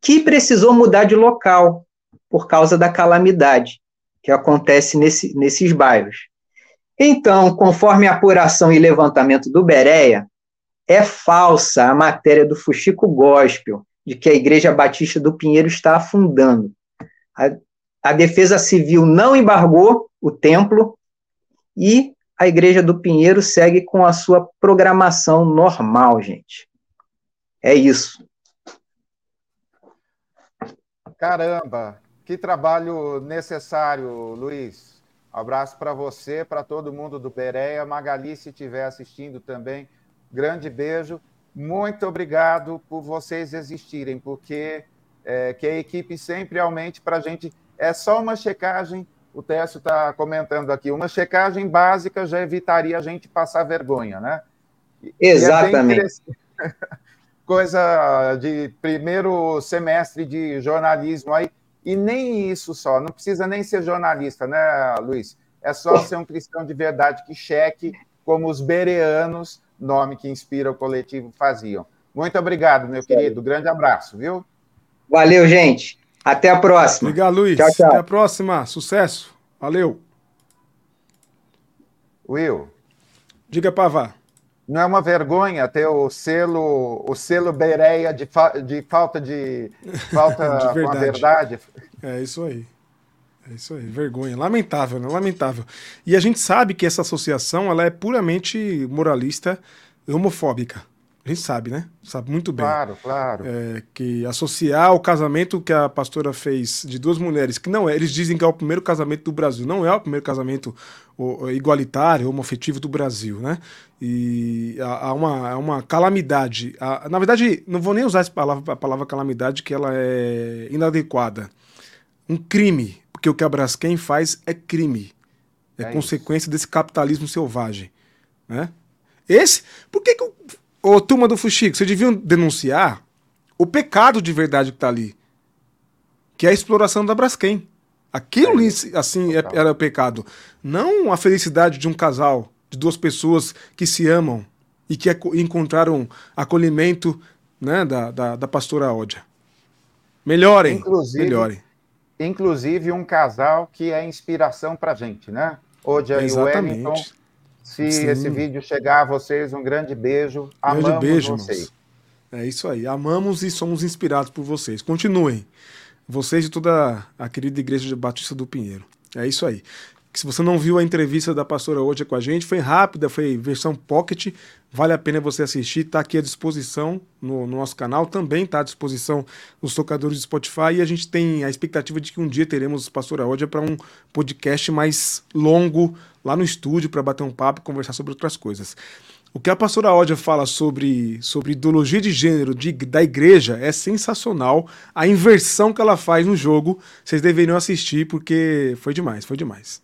que precisou mudar de local por causa da calamidade que acontece nesse, nesses bairros. Então, conforme a apuração e levantamento do Bereia, é falsa a matéria do Fuxico Gospel de que a Igreja Batista do Pinheiro está afundando. A, a Defesa Civil não embargou o templo e a Igreja do Pinheiro segue com a sua programação normal, gente. É isso. Caramba, que trabalho necessário, Luiz. abraço para você, para todo mundo do Bereia. Magali, se estiver assistindo também, grande beijo. Muito obrigado por vocês existirem, porque é, que a equipe sempre aumente para a gente. É só uma checagem o Técio está comentando aqui, uma checagem básica já evitaria a gente passar vergonha, né? Exatamente. É *laughs* Coisa de primeiro semestre de jornalismo aí, e nem isso só, não precisa nem ser jornalista, né, Luiz? É só ser um cristão de verdade que cheque, como os bereanos, nome que inspira o coletivo, faziam. Muito obrigado, meu querido. Grande abraço, viu? Valeu, gente. Até a próxima. Obrigado, Luiz. Tchau, tchau. Até a próxima. Sucesso. Valeu. Will. Diga, Pavá. Não é uma vergonha ter o selo, o selo Bereia de, fa de falta de falta *laughs* de verdade. com a verdade? É isso aí. É isso aí, vergonha. Lamentável, né? Lamentável. E a gente sabe que essa associação ela é puramente moralista e homofóbica. A gente sabe, né? Sabe muito bem. Claro, claro. É, que associar o casamento que a pastora fez de duas mulheres, que não é, eles dizem que é o primeiro casamento do Brasil, não é o primeiro casamento igualitário, homoafetivo do Brasil, né? E há uma, há uma calamidade. Há, na verdade, não vou nem usar essa palavra, a palavra calamidade, que ela é inadequada. Um crime, porque o que a Braskem faz é crime. É, é consequência isso. desse capitalismo selvagem, né? Esse, por que, que Ô, turma do Fuxico, vocês deviam denunciar o pecado de verdade que tá ali. Que é a exploração da Braskem. Aquilo, é assim, é, era o pecado. Não a felicidade de um casal, de duas pessoas que se amam e que encontraram acolhimento né, da, da, da pastora Ódia. Melhorem, inclusive, melhorem. Inclusive um casal que é inspiração pra gente, né? Ódia e Wellington se Sim. esse vídeo chegar a vocês, um grande beijo. Grande Amamos beijo, vocês. É isso aí. Amamos e somos inspirados por vocês. Continuem. Vocês e toda a querida Igreja de Batista do Pinheiro. É isso aí. Se você não viu a entrevista da pastora hoje com a gente, foi rápida, foi versão pocket. Vale a pena você assistir. Está aqui à disposição no, no, nosso canal. Também está à disposição nos tocadores de Spotify. E a gente tem a expectativa de que um dia teremos Pastora Ódia para um podcast mais longo lá no estúdio para bater um papo e conversar sobre outras coisas. O que a pastora Ódia fala sobre, sobre ideologia de gênero de, da igreja é sensacional. A inversão que ela faz no jogo, vocês deveriam assistir porque foi demais, foi demais.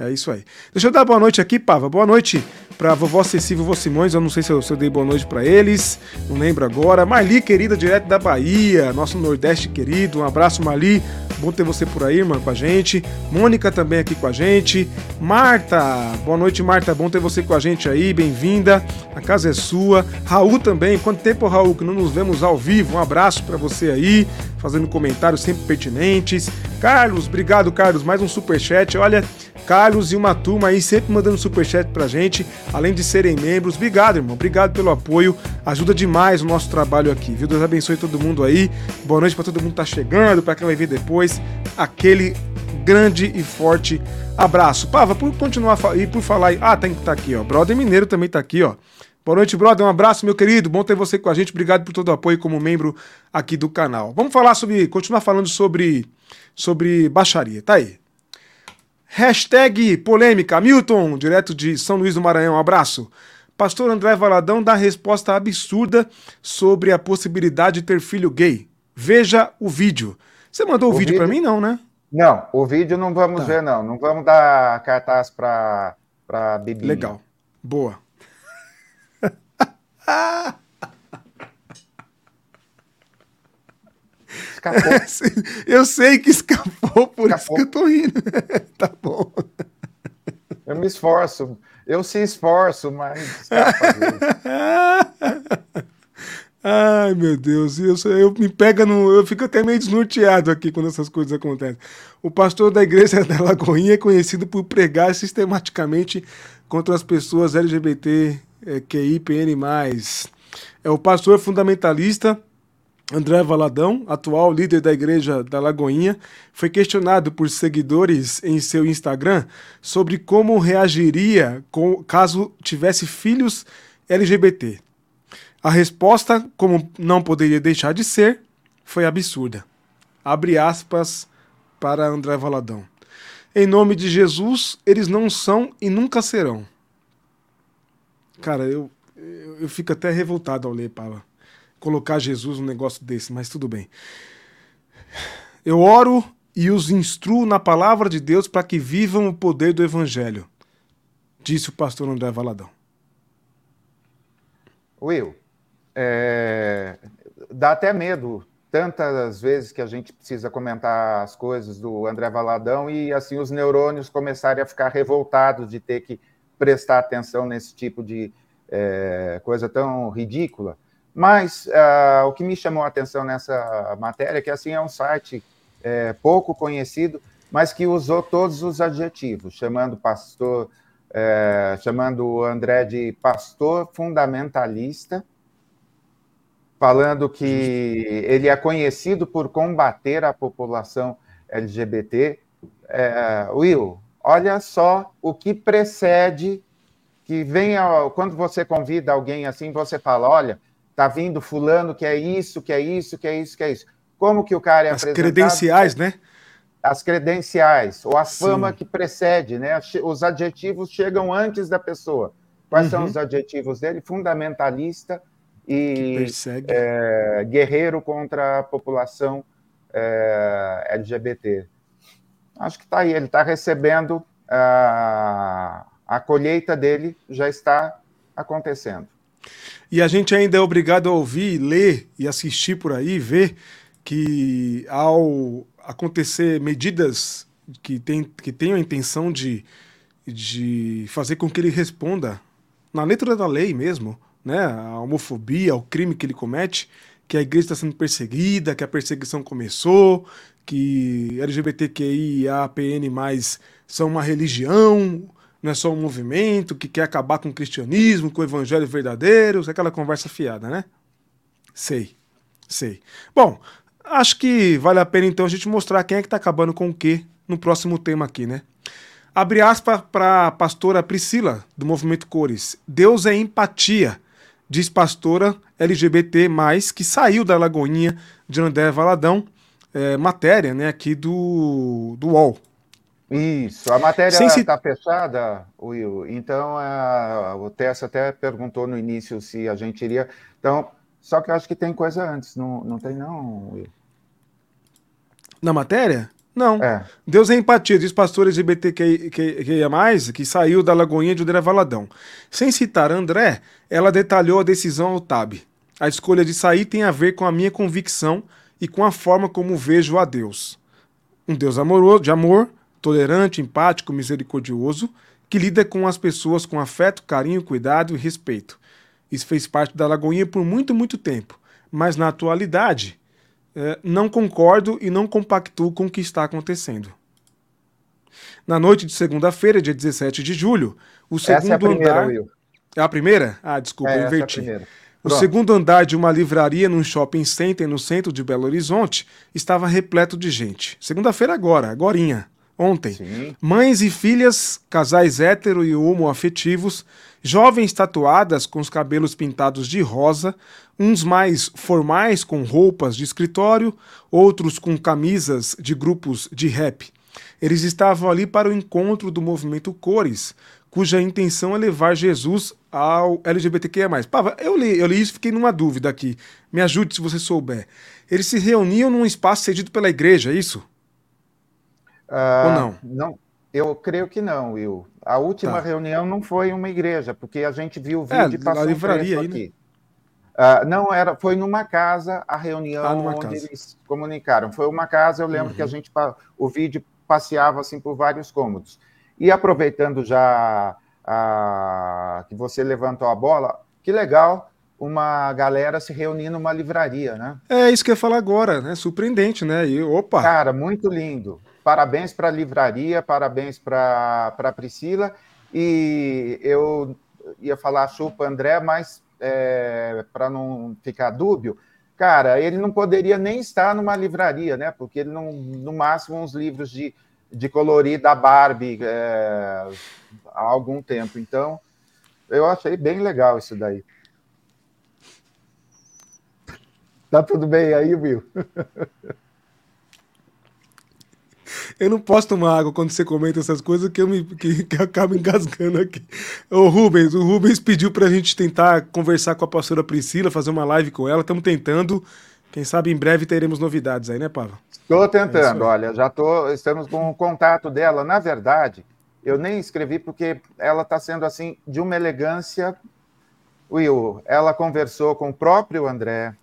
É isso aí. Deixa eu dar boa noite aqui, Pava. Boa noite para vovó Ceci e vovô Simões. Eu não sei se eu, se eu dei boa noite para eles, não lembro agora. Marli, querida, direto da Bahia, nosso Nordeste querido. Um abraço, Marli. Bom ter você por aí, irmã, com a gente. Mônica também aqui com a gente. Marta, boa noite, Marta. Bom ter você com a gente aí, bem-vinda. A casa é sua. Raul também. Quanto tempo, Raul, que não nos vemos ao vivo? Um abraço para você aí, fazendo comentários sempre pertinentes. Carlos, obrigado, Carlos. Mais um super chat. Olha, Carlos e uma turma aí sempre mandando superchat pra gente, além de serem membros. Obrigado, irmão. Obrigado pelo apoio. Ajuda demais o nosso trabalho aqui, viu? Deus abençoe todo mundo aí. Boa noite para todo mundo que tá chegando, para quem vai vir depois. Aquele grande e forte abraço. Pava, por continuar e por falar, ah, tem que tá aqui, ó. Brother Mineiro também tá aqui, ó. Boa noite, brother. Um abraço, meu querido. Bom ter você com a gente. Obrigado por todo o apoio como membro aqui do canal. Vamos falar sobre, continuar falando sobre sobre baixaria. Tá aí. Hashtag polêmica. Milton, direto de São Luís do Maranhão, um abraço. Pastor André Valadão dá resposta absurda sobre a possibilidade de ter filho gay. Veja o vídeo. Você mandou o, o vídeo, vídeo... para mim, não, né? Não, o vídeo não vamos tá. ver, não. Não vamos dar cartaz para Bibi. Legal. Boa. Escapou. *laughs* eu sei que escapou, por escapou. isso que eu tô rindo. *laughs* tá bom. Eu me esforço. Eu se esforço, mas *laughs* Ai, meu Deus, eu, eu me pega no. Eu fico até meio desnorteado aqui quando essas coisas acontecem. O pastor da igreja da Lagoinha é conhecido por pregar sistematicamente contra as pessoas LGBT, é, QIPN. É o pastor fundamentalista André Valadão, atual líder da igreja da Lagoinha, foi questionado por seguidores em seu Instagram sobre como reagiria caso tivesse filhos LGBT. A resposta, como não poderia deixar de ser, foi absurda. Abre aspas para André Valadão. Em nome de Jesus, eles não são e nunca serão. Cara, eu, eu, eu fico até revoltado ao ler, Paula colocar Jesus num negócio desse, mas tudo bem. Eu oro e os instruo na palavra de Deus para que vivam o poder do Evangelho, disse o pastor André Valadão. Will, é... dá até medo tantas vezes que a gente precisa comentar as coisas do André Valadão e assim os neurônios começarem a ficar revoltados de ter que prestar atenção nesse tipo de é, coisa tão ridícula. Mas uh, o que me chamou a atenção nessa matéria é que assim é um site é, pouco conhecido, mas que usou todos os adjetivos, chamando pastor, é, chamando o André de pastor fundamentalista, falando que ele é conhecido por combater a população LGBT. É, Will, olha só o que precede que venha quando você convida alguém assim, você fala, olha Tá vindo fulano que é isso, que é isso, que é isso, que é isso. Como que o cara é As credenciais, né? As credenciais, ou a fama Sim. que precede, né? Os adjetivos chegam antes da pessoa. Quais uhum. são os adjetivos dele? Fundamentalista e é, guerreiro contra a população é, LGBT. Acho que está aí, ele está recebendo a, a colheita dele já está acontecendo. E a gente ainda é obrigado a ouvir, ler e assistir por aí, ver que ao acontecer medidas que, tem, que tenham a intenção de, de fazer com que ele responda na letra da lei mesmo, né, a homofobia, ao crime que ele comete, que a igreja está sendo perseguida, que a perseguição começou, que LGBTQIA, PN+, são uma religião, não é só um movimento que quer acabar com o cristianismo, com o evangelho verdadeiro, aquela conversa fiada, né? Sei, sei. Bom, acho que vale a pena então a gente mostrar quem é que tá acabando com o quê no próximo tema aqui, né? Abre aspas para a pastora Priscila, do Movimento Cores. Deus é empatia, diz pastora LGBT, que saiu da Lagoinha de André Valadão, é, matéria né, aqui do, do UOL. Isso, a matéria está fechada, Will. Então, a, o Tessa até perguntou no início se a gente iria. Então, só que eu acho que tem coisa antes, não, não tem, não, Will. Na matéria? Não. É. Deus é empatia, diz pastor LGBTQIA+, que saiu da Lagoinha de André Valadão. Sem citar André, ela detalhou a decisão ao TAB. A escolha de sair tem a ver com a minha convicção e com a forma como vejo a Deus. Um Deus amoroso, de amor, tolerante, empático, misericordioso, que lida com as pessoas com afeto, carinho, cuidado e respeito. Isso fez parte da Lagoinha por muito, muito tempo. Mas na atualidade, é, não concordo e não compactuo com o que está acontecendo. Na noite de segunda-feira, dia 17 de julho, o segundo essa é a primeira, andar. Will. É a primeira? Ah, desculpa, é, eu inverti. É o segundo andar de uma livraria num shopping center no centro de Belo Horizonte estava repleto de gente. Segunda-feira agora, agorinha ontem. Sim. Mães e filhas, casais hétero e homoafetivos, jovens tatuadas com os cabelos pintados de rosa, uns mais formais com roupas de escritório, outros com camisas de grupos de rap. Eles estavam ali para o encontro do movimento Cores, cuja intenção é levar Jesus ao LGBTQIA+. Pava, eu li, eu li isso e fiquei numa dúvida aqui. Me ajude se você souber. Eles se reuniam num espaço cedido pela igreja, é isso? Uh, Ou não? Não, eu creio que não, Will. A última tá. reunião não foi uma igreja, porque a gente viu o é, vídeo é, passou livraria um aqui. Aí, né? Uh, não era, foi numa casa a reunião ah, onde casa. eles comunicaram. Foi uma casa, eu lembro uhum. que a uhum. gente o vídeo passeava assim por vários cômodos. E aproveitando já a, que você levantou a bola, que legal uma galera se reunir numa livraria, né? É isso que eu ia falar agora, né? Surpreendente, né? E, opa! Cara, muito lindo parabéns para a livraria, parabéns para a Priscila. E eu ia falar chupa André, mas é, para não ficar dúbio, cara, ele não poderia nem estar numa livraria, né? Porque ele não, no máximo, uns livros de, de colorir da Barbie é, há algum tempo. Então, eu achei bem legal isso daí. Tá tudo bem aí, Will? *laughs* Eu não posso tomar água quando você comenta essas coisas que eu, me, que, que eu acabo engasgando aqui. O Rubens, o Rubens pediu pra gente tentar conversar com a pastora Priscila, fazer uma live com ela. Estamos tentando. Quem sabe em breve teremos novidades aí, né, Pava? Estou tentando, é olha, já tô, estamos com o contato dela. Na verdade, eu nem escrevi porque ela está sendo assim de uma elegância. Will, ela conversou com o próprio André,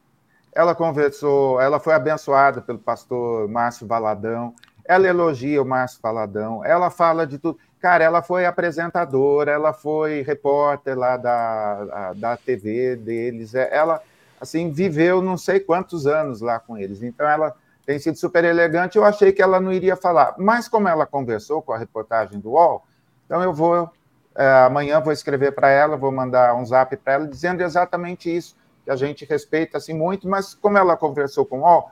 ela conversou, ela foi abençoada pelo pastor Márcio Valadão, ela elogia o Márcio Faladão, ela fala de tudo. Cara, ela foi apresentadora, ela foi repórter lá da, da TV deles, é, ela, assim, viveu não sei quantos anos lá com eles. Então, ela tem sido super elegante. Eu achei que ela não iria falar, mas como ela conversou com a reportagem do UOL, então eu vou, é, amanhã vou escrever para ela, vou mandar um zap para ela dizendo exatamente isso, que a gente respeita assim muito, mas como ela conversou com o UOL,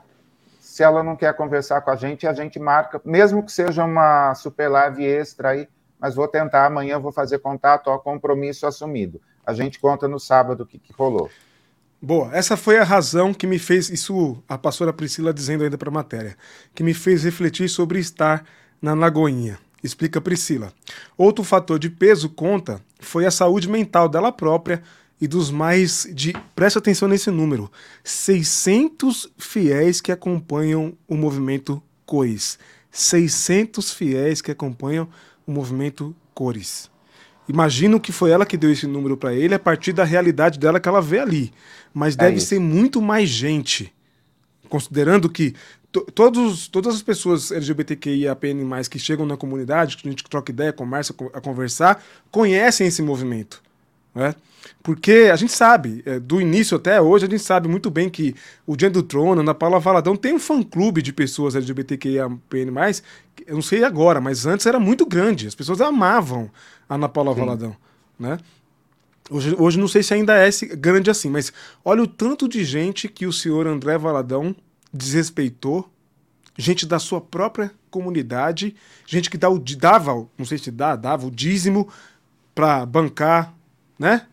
se ela não quer conversar com a gente, a gente marca, mesmo que seja uma super live extra aí, mas vou tentar, amanhã vou fazer contato, ó, compromisso assumido. A gente conta no sábado o que, que rolou. Boa, essa foi a razão que me fez, isso a pastora Priscila dizendo ainda para a matéria, que me fez refletir sobre estar na Lagoinha. Explica Priscila. Outro fator de peso conta foi a saúde mental dela própria e dos mais de. Presta atenção nesse número: 600 fiéis que acompanham o movimento Cores. 600 fiéis que acompanham o movimento Cores. Imagino que foi ela que deu esse número para ele a partir da realidade dela que ela vê ali. Mas é deve ser muito mais gente, considerando que todos, todas as pessoas LGBTQIAPN+, que chegam na comunidade, que a gente troca ideia, começa a conversar, conhecem esse movimento. Né? Porque a gente sabe, é, do início até hoje, a gente sabe muito bem que o Dia do Trono, na Paula Valadão, tem um fã-clube de pessoas LGBTQIAPN+, eu não sei agora, mas antes era muito grande. As pessoas amavam a Ana Paula Sim. Valadão, né? Hoje, hoje não sei se ainda é grande assim, mas olha o tanto de gente que o senhor André Valadão desrespeitou, gente da sua própria comunidade, gente que dá o, dava, não sei se dá, dava o dízimo para bancar né?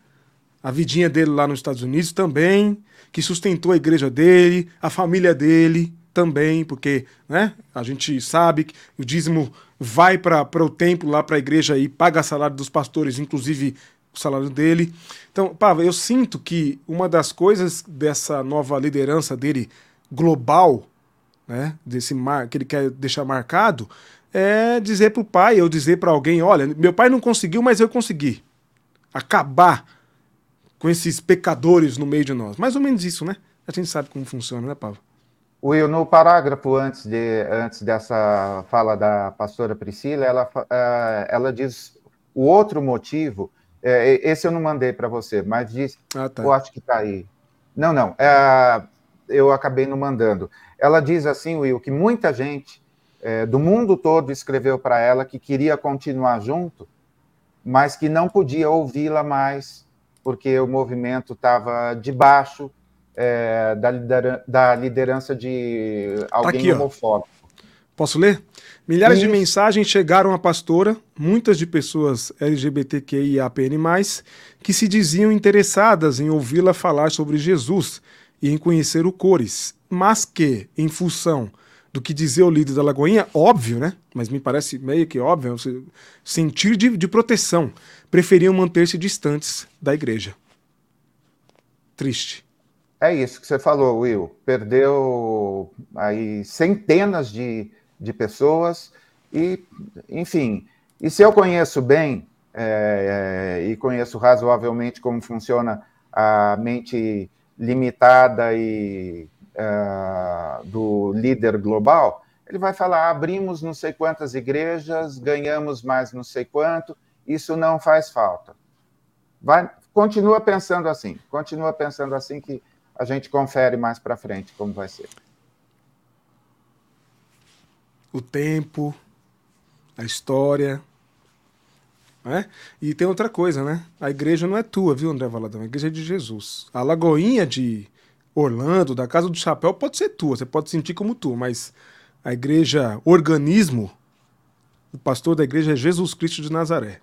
A vidinha dele lá nos Estados Unidos também, que sustentou a igreja dele, a família dele também, porque né, a gente sabe que o dízimo vai para o templo, lá para a igreja e paga salário dos pastores, inclusive o salário dele. Então, Pava, eu sinto que uma das coisas dessa nova liderança dele global né, desse mar, que ele quer deixar marcado, é dizer para o pai ou dizer para alguém: olha, meu pai não conseguiu, mas eu consegui. Acabar com esses pecadores no meio de nós. Mais ou menos isso, né? A gente sabe como funciona, né, Pablo? Will, no parágrafo antes, de, antes dessa fala da pastora Priscila, ela, é, ela diz o outro motivo, é, esse eu não mandei para você, mas diz, ah, tá. eu acho que está aí. Não, não, é, eu acabei não mandando. Ela diz assim, Will, que muita gente é, do mundo todo escreveu para ela que queria continuar junto, mas que não podia ouvi-la mais, porque o movimento estava debaixo é, da, lidera da, liderança de alguém Aqui, homofóbico. Posso ler? Milhares Isso. de mensagens chegaram à pastora, muitas de pessoas LGBTQIAPN+, que se diziam interessadas em ouvi-la falar sobre Jesus e em conhecer o Cores, mas que, em função do que dizia o líder da Lagoinha, óbvio, né? Mas me parece meio que óbvio, sentir de, de proteção, preferiam manter-se distantes da igreja. Triste. É isso que você falou, Will. Perdeu aí centenas de, de pessoas e, enfim. E se eu conheço bem é, é, e conheço razoavelmente como funciona a mente limitada e uh, do líder global, ele vai falar: abrimos não sei quantas igrejas, ganhamos mais não sei quanto, isso não faz falta. Vai, continua pensando assim, continua pensando assim que a gente confere mais para frente como vai ser. O tempo, a história. Né? E tem outra coisa, né? A igreja não é tua, viu, André Valadão? A igreja é de Jesus. A lagoinha de Orlando, da Casa do Chapéu, pode ser tua, você pode sentir como tu, mas a igreja, organismo, o pastor da igreja é Jesus Cristo de Nazaré.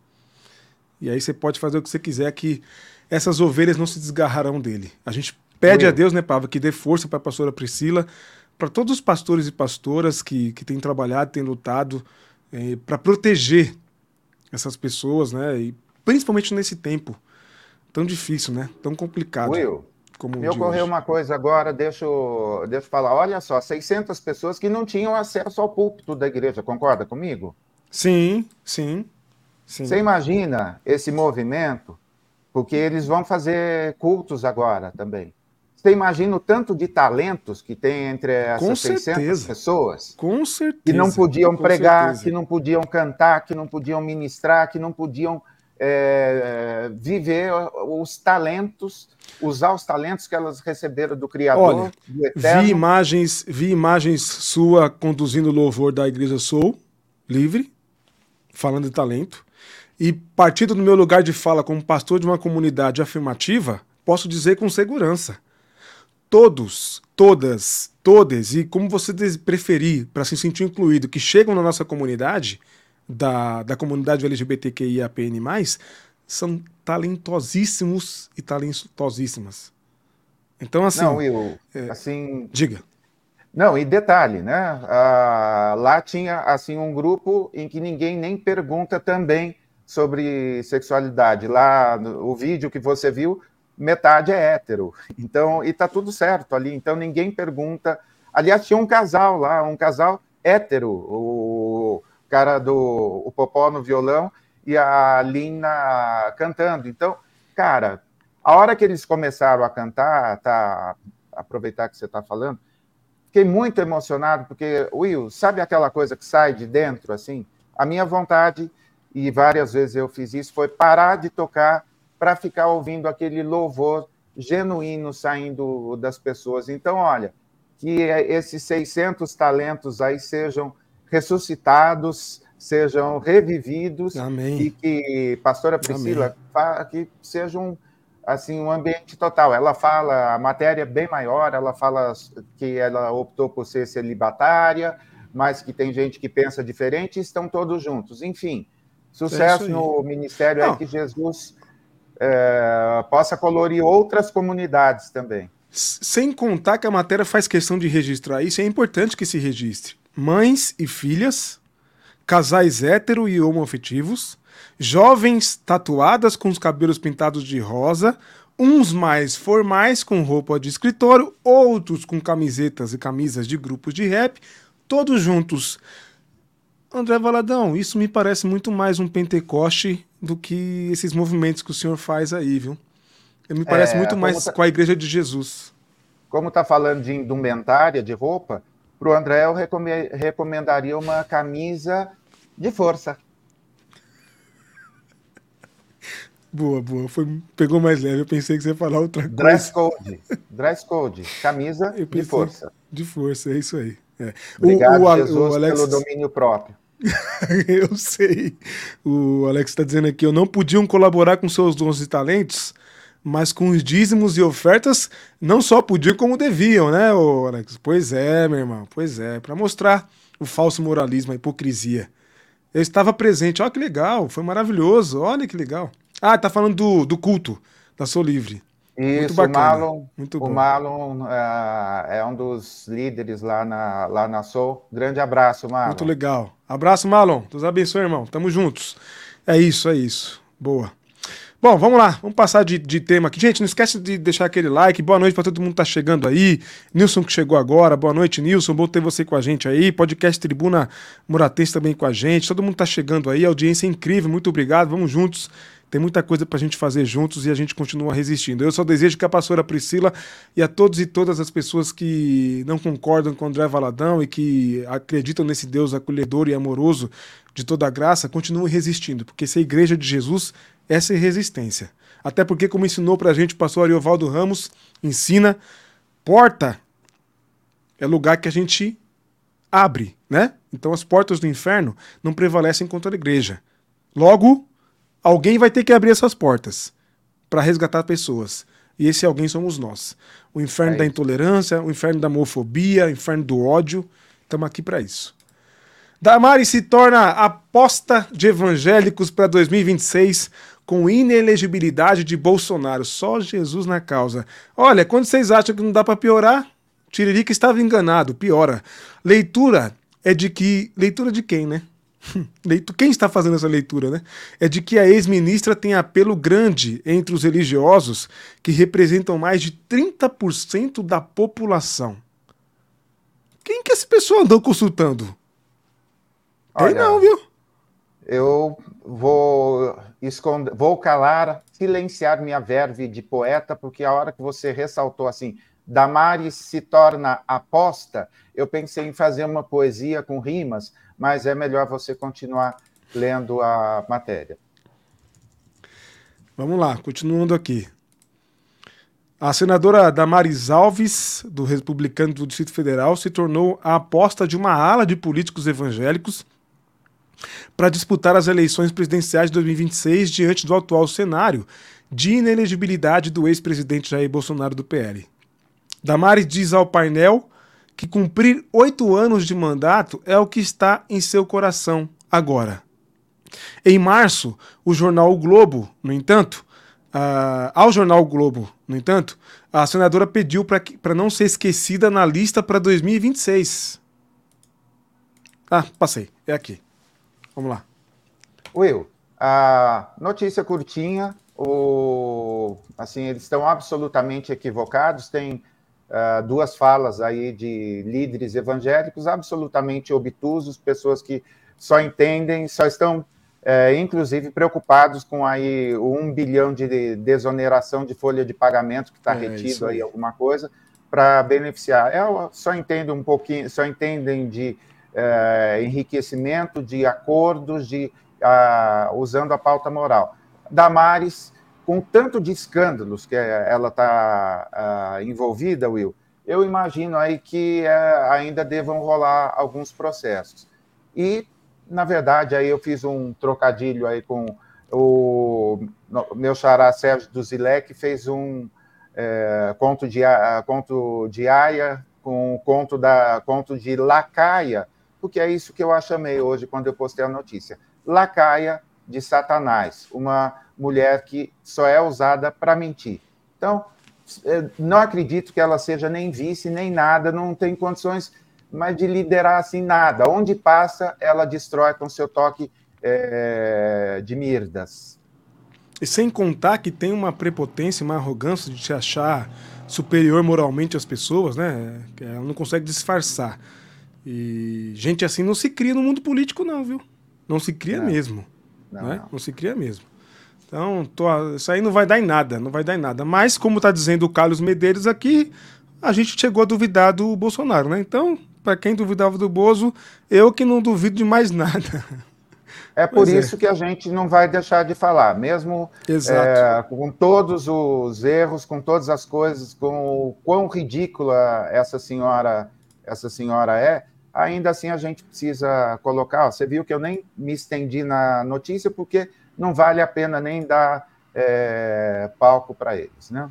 E aí você pode fazer o que você quiser, que essas ovelhas não se desgarrarão dele. A gente Pede a Deus, né, Pava, que dê força para a pastora Priscila, para todos os pastores e pastoras que, que têm trabalhado, têm lutado é, para proteger essas pessoas, né? E principalmente nesse tempo tão difícil, né? Tão complicado. Will, como me ocorreu uma coisa agora, deixa eu, deixa eu falar. Olha só, 600 pessoas que não tinham acesso ao púlpito da igreja, concorda comigo? Sim, sim. sim. Você imagina esse movimento? Porque eles vão fazer cultos agora também. Você imagina o tanto de talentos que tem entre essas com 600 certeza. pessoas? Com certeza. Que não podiam pregar, certeza. que não podiam cantar, que não podiam ministrar, que não podiam é, viver os talentos, usar os talentos que elas receberam do Criador, Olha, do Eterno. Vi imagens, vi imagens sua conduzindo o louvor da Igreja Sou, livre, falando de talento. E partindo do meu lugar de fala como pastor de uma comunidade afirmativa, posso dizer com segurança todos, todas, todas, e como você preferir para se sentir incluído, que chegam na nossa comunidade, da, da comunidade LGBTQIAPN+, são talentosíssimos e talentosíssimas. Então, assim... Não, Will, é, assim... Diga. Não, e detalhe, né? Ah, lá tinha, assim, um grupo em que ninguém nem pergunta também sobre sexualidade. Lá, o vídeo que você viu metade é hétero. Então, e tá tudo certo ali. Então ninguém pergunta. Aliás, tinha um casal lá, um casal hétero, o cara do o Popó no violão e a Lina cantando. Então, cara, a hora que eles começaram a cantar, tá, aproveitar que você está falando, fiquei muito emocionado, porque, Will, sabe aquela coisa que sai de dentro, assim? A minha vontade, e várias vezes eu fiz isso, foi parar de tocar para ficar ouvindo aquele louvor genuíno saindo das pessoas. Então, olha, que esses 600 talentos aí sejam ressuscitados, sejam revividos Amém. e que pastora Priscila que seja um assim um ambiente total. Ela fala a matéria é bem maior, ela fala que ela optou por ser celibatária, mas que tem gente que pensa diferente e estão todos juntos. Enfim, sucesso é no ministério Não. é que Jesus é, possa colorir outras comunidades também. Sem contar que a matéria faz questão de registrar isso, é importante que se registre. Mães e filhas, casais hétero e homoafetivos, jovens tatuadas com os cabelos pintados de rosa uns mais formais, com roupa de escritório, outros com camisetas e camisas de grupos de rap, todos juntos. André Valadão, isso me parece muito mais um Pentecoste do que esses movimentos que o senhor faz aí, viu? Me parece é, muito mais tá... com a Igreja de Jesus. Como está falando de indumentária, de roupa, para o André eu recomendaria uma camisa de força. *laughs* Boa, boa. Foi, pegou mais leve. Eu pensei que você ia falar outra coisa. Dress code. Dress code. Camisa de força. De força, é isso aí. É. Obrigado, o, o, Jesus, o Alex... pelo domínio próprio. *laughs* eu sei. O Alex está dizendo aqui, eu não podiam colaborar com seus dons e talentos, mas com os dízimos e ofertas não só podiam como deviam, né, Alex? Pois é, meu irmão. Pois é, para mostrar o falso moralismo, a hipocrisia. Eu estava presente. Olha que legal, foi maravilhoso. Olha que legal. Ah, tá falando do, do culto da Sou Livre. Isso, muito bacana. o Marlon, muito o Marlon uh, é um dos líderes lá na, lá na Sou. Grande abraço, Marlon. Muito legal. Abraço, Marlon. Deus abençoe, irmão. Tamo juntos. É isso, é isso. Boa. Bom, vamos lá, vamos passar de, de, tema aqui. Gente, não esquece de deixar aquele like. Boa noite para todo mundo que tá chegando aí. Nilson que chegou agora. Boa noite, Nilson. Bom ter você com a gente aí. Podcast Tribuna Muratense também com a gente. Todo mundo tá chegando aí. Audiência incrível. Muito obrigado. Vamos juntos tem muita coisa para a gente fazer juntos e a gente continua resistindo. Eu só desejo que a pastora Priscila e a todos e todas as pessoas que não concordam com André Valadão e que acreditam nesse Deus acolhedor e amoroso de toda a graça continuem resistindo, porque se a igreja de Jesus, essa é resistência. Até porque, como ensinou para a gente o pastor Ariovaldo Ramos, ensina, porta é lugar que a gente abre, né? Então as portas do inferno não prevalecem contra a igreja. Logo, Alguém vai ter que abrir essas portas para resgatar pessoas. E esse alguém somos nós. O inferno é da intolerância, o inferno da homofobia, o inferno do ódio. Estamos aqui para isso. Damari se torna aposta de evangélicos para 2026 com inelegibilidade de Bolsonaro. Só Jesus na causa. Olha, quando vocês acham que não dá para piorar, Tiririca estava enganado. Piora. Leitura é de que. Leitura de quem, né? *laughs* Quem está fazendo essa leitura, né? É de que a ex-ministra tem apelo grande entre os religiosos, que representam mais de 30% da população. Quem que esse pessoal andou consultando? Olha, tem não, viu? Eu vou vou calar, silenciar minha verve de poeta, porque a hora que você ressaltou assim, Damares se torna aposta, eu pensei em fazer uma poesia com rimas, mas é melhor você continuar lendo a matéria. Vamos lá, continuando aqui. A senadora Damares Alves, do Republicano do Distrito Federal, se tornou a aposta de uma ala de políticos evangélicos para disputar as eleições presidenciais de 2026 diante do atual cenário de inelegibilidade do ex-presidente Jair Bolsonaro do PL. Damares diz ao painel que cumprir oito anos de mandato é o que está em seu coração agora. Em março, o jornal o Globo, no entanto, uh, ao jornal o Globo, no entanto, a senadora pediu para não ser esquecida na lista para 2026. Ah, passei, é aqui. Vamos lá. Will, a notícia curtinha, o, assim, eles estão absolutamente equivocados, tem uh, duas falas aí de líderes evangélicos absolutamente obtusos, pessoas que só entendem, só estão, uh, inclusive, preocupados com aí o um bilhão de desoneração de folha de pagamento que está é, retido aí, aí alguma coisa para beneficiar. Eu é, só entendo um pouquinho, só entendem de uh, enriquecimento, de acordos, de uh, usando a pauta moral. Damares com tanto de escândalos que ela está envolvida, Will, eu imagino aí que uh, ainda devam rolar alguns processos. E, na verdade, aí eu fiz um trocadilho aí com o meu xará Sérgio Duzilé, que fez um uh, conto, de, conto de Aya com o conto, da, conto de Lacaia, porque é isso que eu a chamei hoje quando eu postei a notícia. Lacaia de Satanás, uma mulher que só é usada para mentir. Então, é, não acredito que ela seja nem vice, nem nada, não tem condições mais de liderar assim nada. Onde passa, ela destrói com seu toque é, de mirdas. E sem contar que tem uma prepotência, uma arrogância de se achar superior moralmente às pessoas, né? Ela não consegue disfarçar. E gente assim não se cria no mundo político, não, viu? Não se cria não. mesmo. Não, né? não. não se cria mesmo. Então, tô, isso aí não vai dar em nada, não vai dar em nada. Mas, como está dizendo o Carlos Medeiros aqui, a gente chegou a duvidar do Bolsonaro, né? Então, para quem duvidava do Bozo, eu que não duvido de mais *laughs* nada. É por pois é. isso é. que a gente não vai deixar de falar, mesmo é, com todos os erros, com todas as coisas, com o quão ridícula essa senhora, essa senhora é, ainda assim a gente precisa colocar. Você viu que eu nem me estendi na notícia porque não vale a pena nem dar é, palco para eles, né?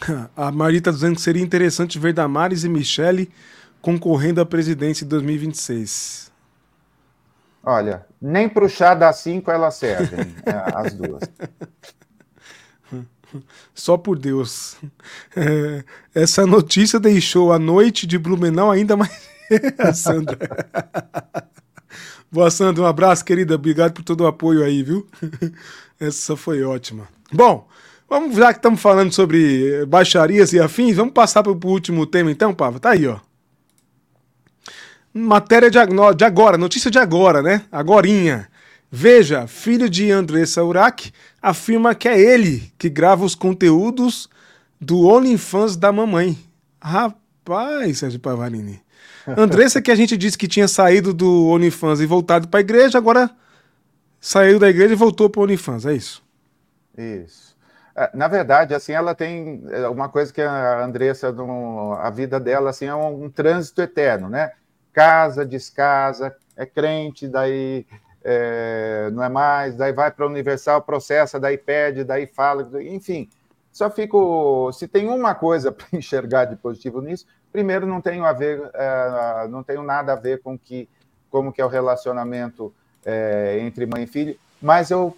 *laughs* A Marita tá dizendo que seria interessante ver Damares e Michele concorrendo à presidência em 2026. Olha, nem para o chá das cinco elas servem, é, as duas. *laughs* Só por Deus. *laughs* É, essa notícia deixou a noite de Blumenau ainda mais. *laughs* Sandra. *laughs* Boa, Sandra. Um abraço, querida. Obrigado por todo o apoio aí, viu? Essa foi ótima. Bom, vamos, já que estamos falando sobre baixarias e afins, vamos passar para o último tema então, Pava? Tá aí, ó. Matéria de, de agora, notícia de agora, né? Agorinha. Veja, filho de Andressa Urach afirma que é ele que grava os conteúdos do OnlyFans da mamãe. Rapaz, Sérgio Pavarini. *laughs* Andressa que a gente disse que tinha saído do OnlyFans e voltado para a igreja, agora saiu da igreja e voltou para o OnlyFans, é isso? Isso. É, na verdade, assim, ela tem é, uma coisa que a Andressa, a vida dela, assim, é um, um trânsito eterno, né? casa, descasa, é crente, daí é, não é mais, daí vai para a Universal, processa, daí pede, daí fala, enfim. Só fico. Se tem uma coisa *laughs* para enxergar de positivo nisso, primeiro não tenho a ver, é, não tenho nada a ver com que, como que é o relacionamento é, entre mãe e filho, mas eu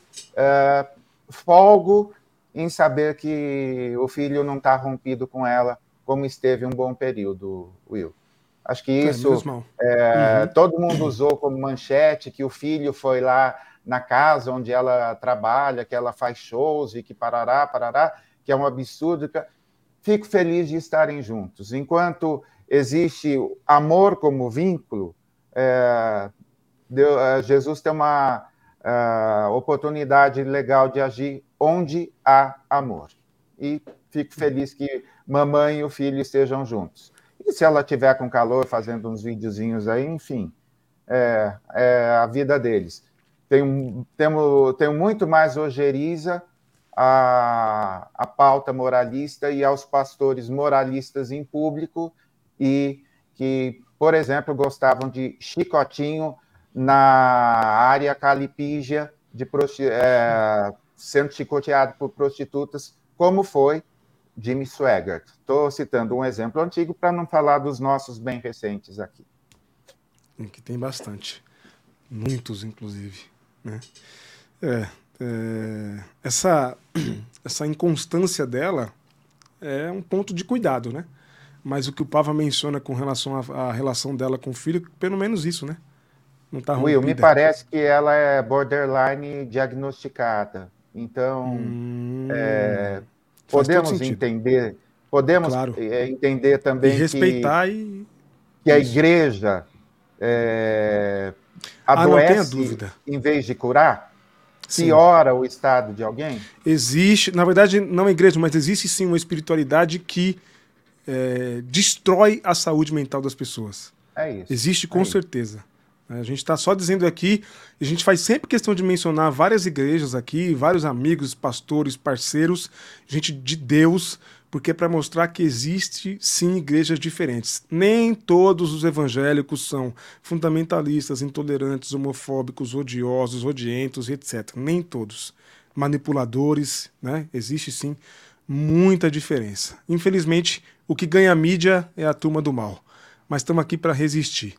folgo em saber que o filho não está rompido com ela, como esteve um bom período, Will. Acho que é, isso é, uhum. todo mundo usou como manchete que o filho foi lá na casa onde ela trabalha, que ela faz shows e que parará, parará, que é um absurdo. Fico feliz de estarem juntos. Enquanto existe amor como vínculo, é, Deus, é, Jesus tem uma é, oportunidade legal de agir onde há amor. E fico feliz que mamãe e o filho estejam juntos. Se ela tiver com calor, fazendo uns videozinhos aí, enfim, é, é a vida deles. Tenho, tenho, tenho muito mais ojeriza a, a pauta moralista e aos pastores moralistas em público e que, por exemplo, gostavam de chicotinho na área calipígia, de é, sendo chicoteado por prostitutas, como foi Jimmy Swaggart. Estou citando um exemplo antigo para não falar dos nossos bem recentes aqui. Que tem bastante. Muitos, inclusive. Né? É, é, essa, *clears throat* essa inconstância dela é um ponto de cuidado, né? Mas o que o Pava menciona com relação à, relação dela com o filho, pelo menos isso, né? Não tá Will, me parece que ela é borderline diagnosticada. Então, hum... é, podemos entender, podemos claro. É, entender também e respeitar que, e... que a igreja é, adoece ah, em vez de curar? Sim. Piora o estado de alguém? Existe, na verdade, não a igreja, mas existe sim uma espiritualidade que é, destrói a saúde mental das pessoas. É isso. Existe com é certeza. Isso. A gente está só dizendo aqui, a gente faz sempre questão de mencionar várias igrejas aqui, vários amigos, pastores, parceiros, gente de Deus, porque é para mostrar que existe sim igrejas diferentes. Nem todos os evangélicos são fundamentalistas, intolerantes, homofóbicos, odiosos, odientos, etc. Nem todos. Manipuladores, né? Existe sim muita diferença. Infelizmente, o que ganha mídia é a turma do mal. Mas estamos aqui para resistir.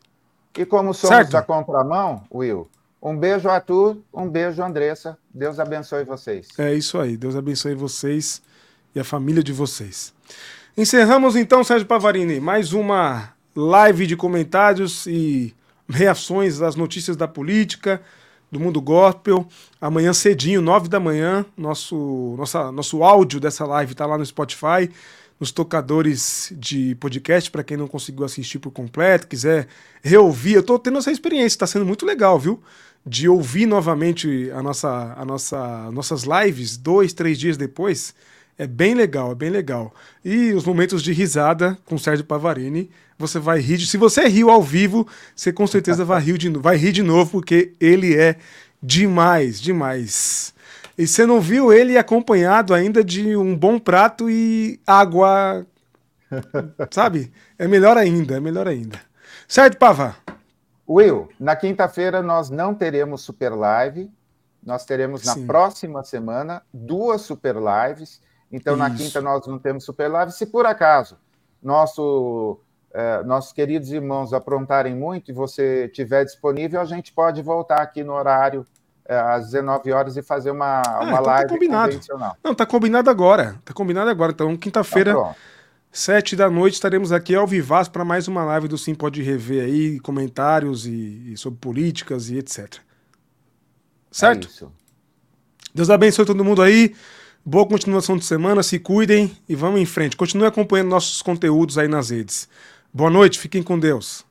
E como somos certo. da contramão, Will, um beijo, Arthur, um beijo, Andressa. Deus abençoe vocês. É isso aí. Deus abençoe vocês e a família de vocês. Encerramos então, Sérgio Pavarini, mais uma live de comentários e reações às notícias da política. do Mundo Gospel. Amanhã cedinho, nove da manhã, nosso, nossa, nosso áudio dessa live está lá no Spotify, nos tocadores de podcast, para quem não conseguiu assistir por completo, quiser reouvir. Eu estou tendo essa experiência, está sendo muito legal, viu? De ouvir novamente a nossa, a nossa, nossas lives dois, três dias depois. É bem legal, é bem legal. E os momentos de risada com Sérgio Pavarini, você vai rir. De... Se você riu ao vivo, você com certeza vai rir, de... vai rir de novo, porque ele é demais, demais. E você não viu ele acompanhado ainda de um bom prato e água. *laughs* Sabe? É melhor ainda, é melhor ainda. Certo, Pava? Will, na quinta-feira nós não teremos super live. Nós teremos na Sim. próxima semana duas super lives. Então, Isso. na quinta, nós não temos super live. Se por acaso nosso, eh, nossos queridos irmãos aprontarem muito e você estiver disponível, a gente pode voltar aqui no horário às 19 horas e fazer uma, ah, uma então tá live tá combinado. convencional. Não, tá combinado agora. Tá combinado agora. Então, quinta-feira, então, sete da noite, estaremos aqui ao Vivaz para mais uma live do Sim Pode Rever aí, comentários e, e sobre políticas e etc. Certo? É Deus abençoe todo mundo aí. Boa continuação de semana, se cuidem e vamos em frente. Continue acompanhando nossos conteúdos aí nas redes. Boa noite, fiquem com Deus.